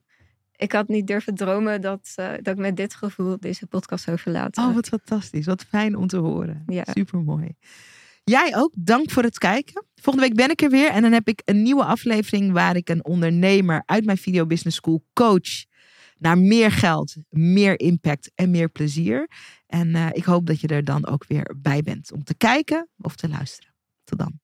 ik had niet durven dromen dat, eh, dat ik met dit gevoel deze podcast zou verlaten. Oh, wat fantastisch. Wat fijn om te horen. Ja. Super mooi. Jij ook. Dank voor het kijken. Volgende week ben ik er weer. En dan heb ik een nieuwe aflevering waar ik een ondernemer uit mijn Video Business School coach naar meer geld, meer impact en meer plezier. En eh, ik hoop dat je er dan ook weer bij bent om te kijken of te luisteren. Tot dan.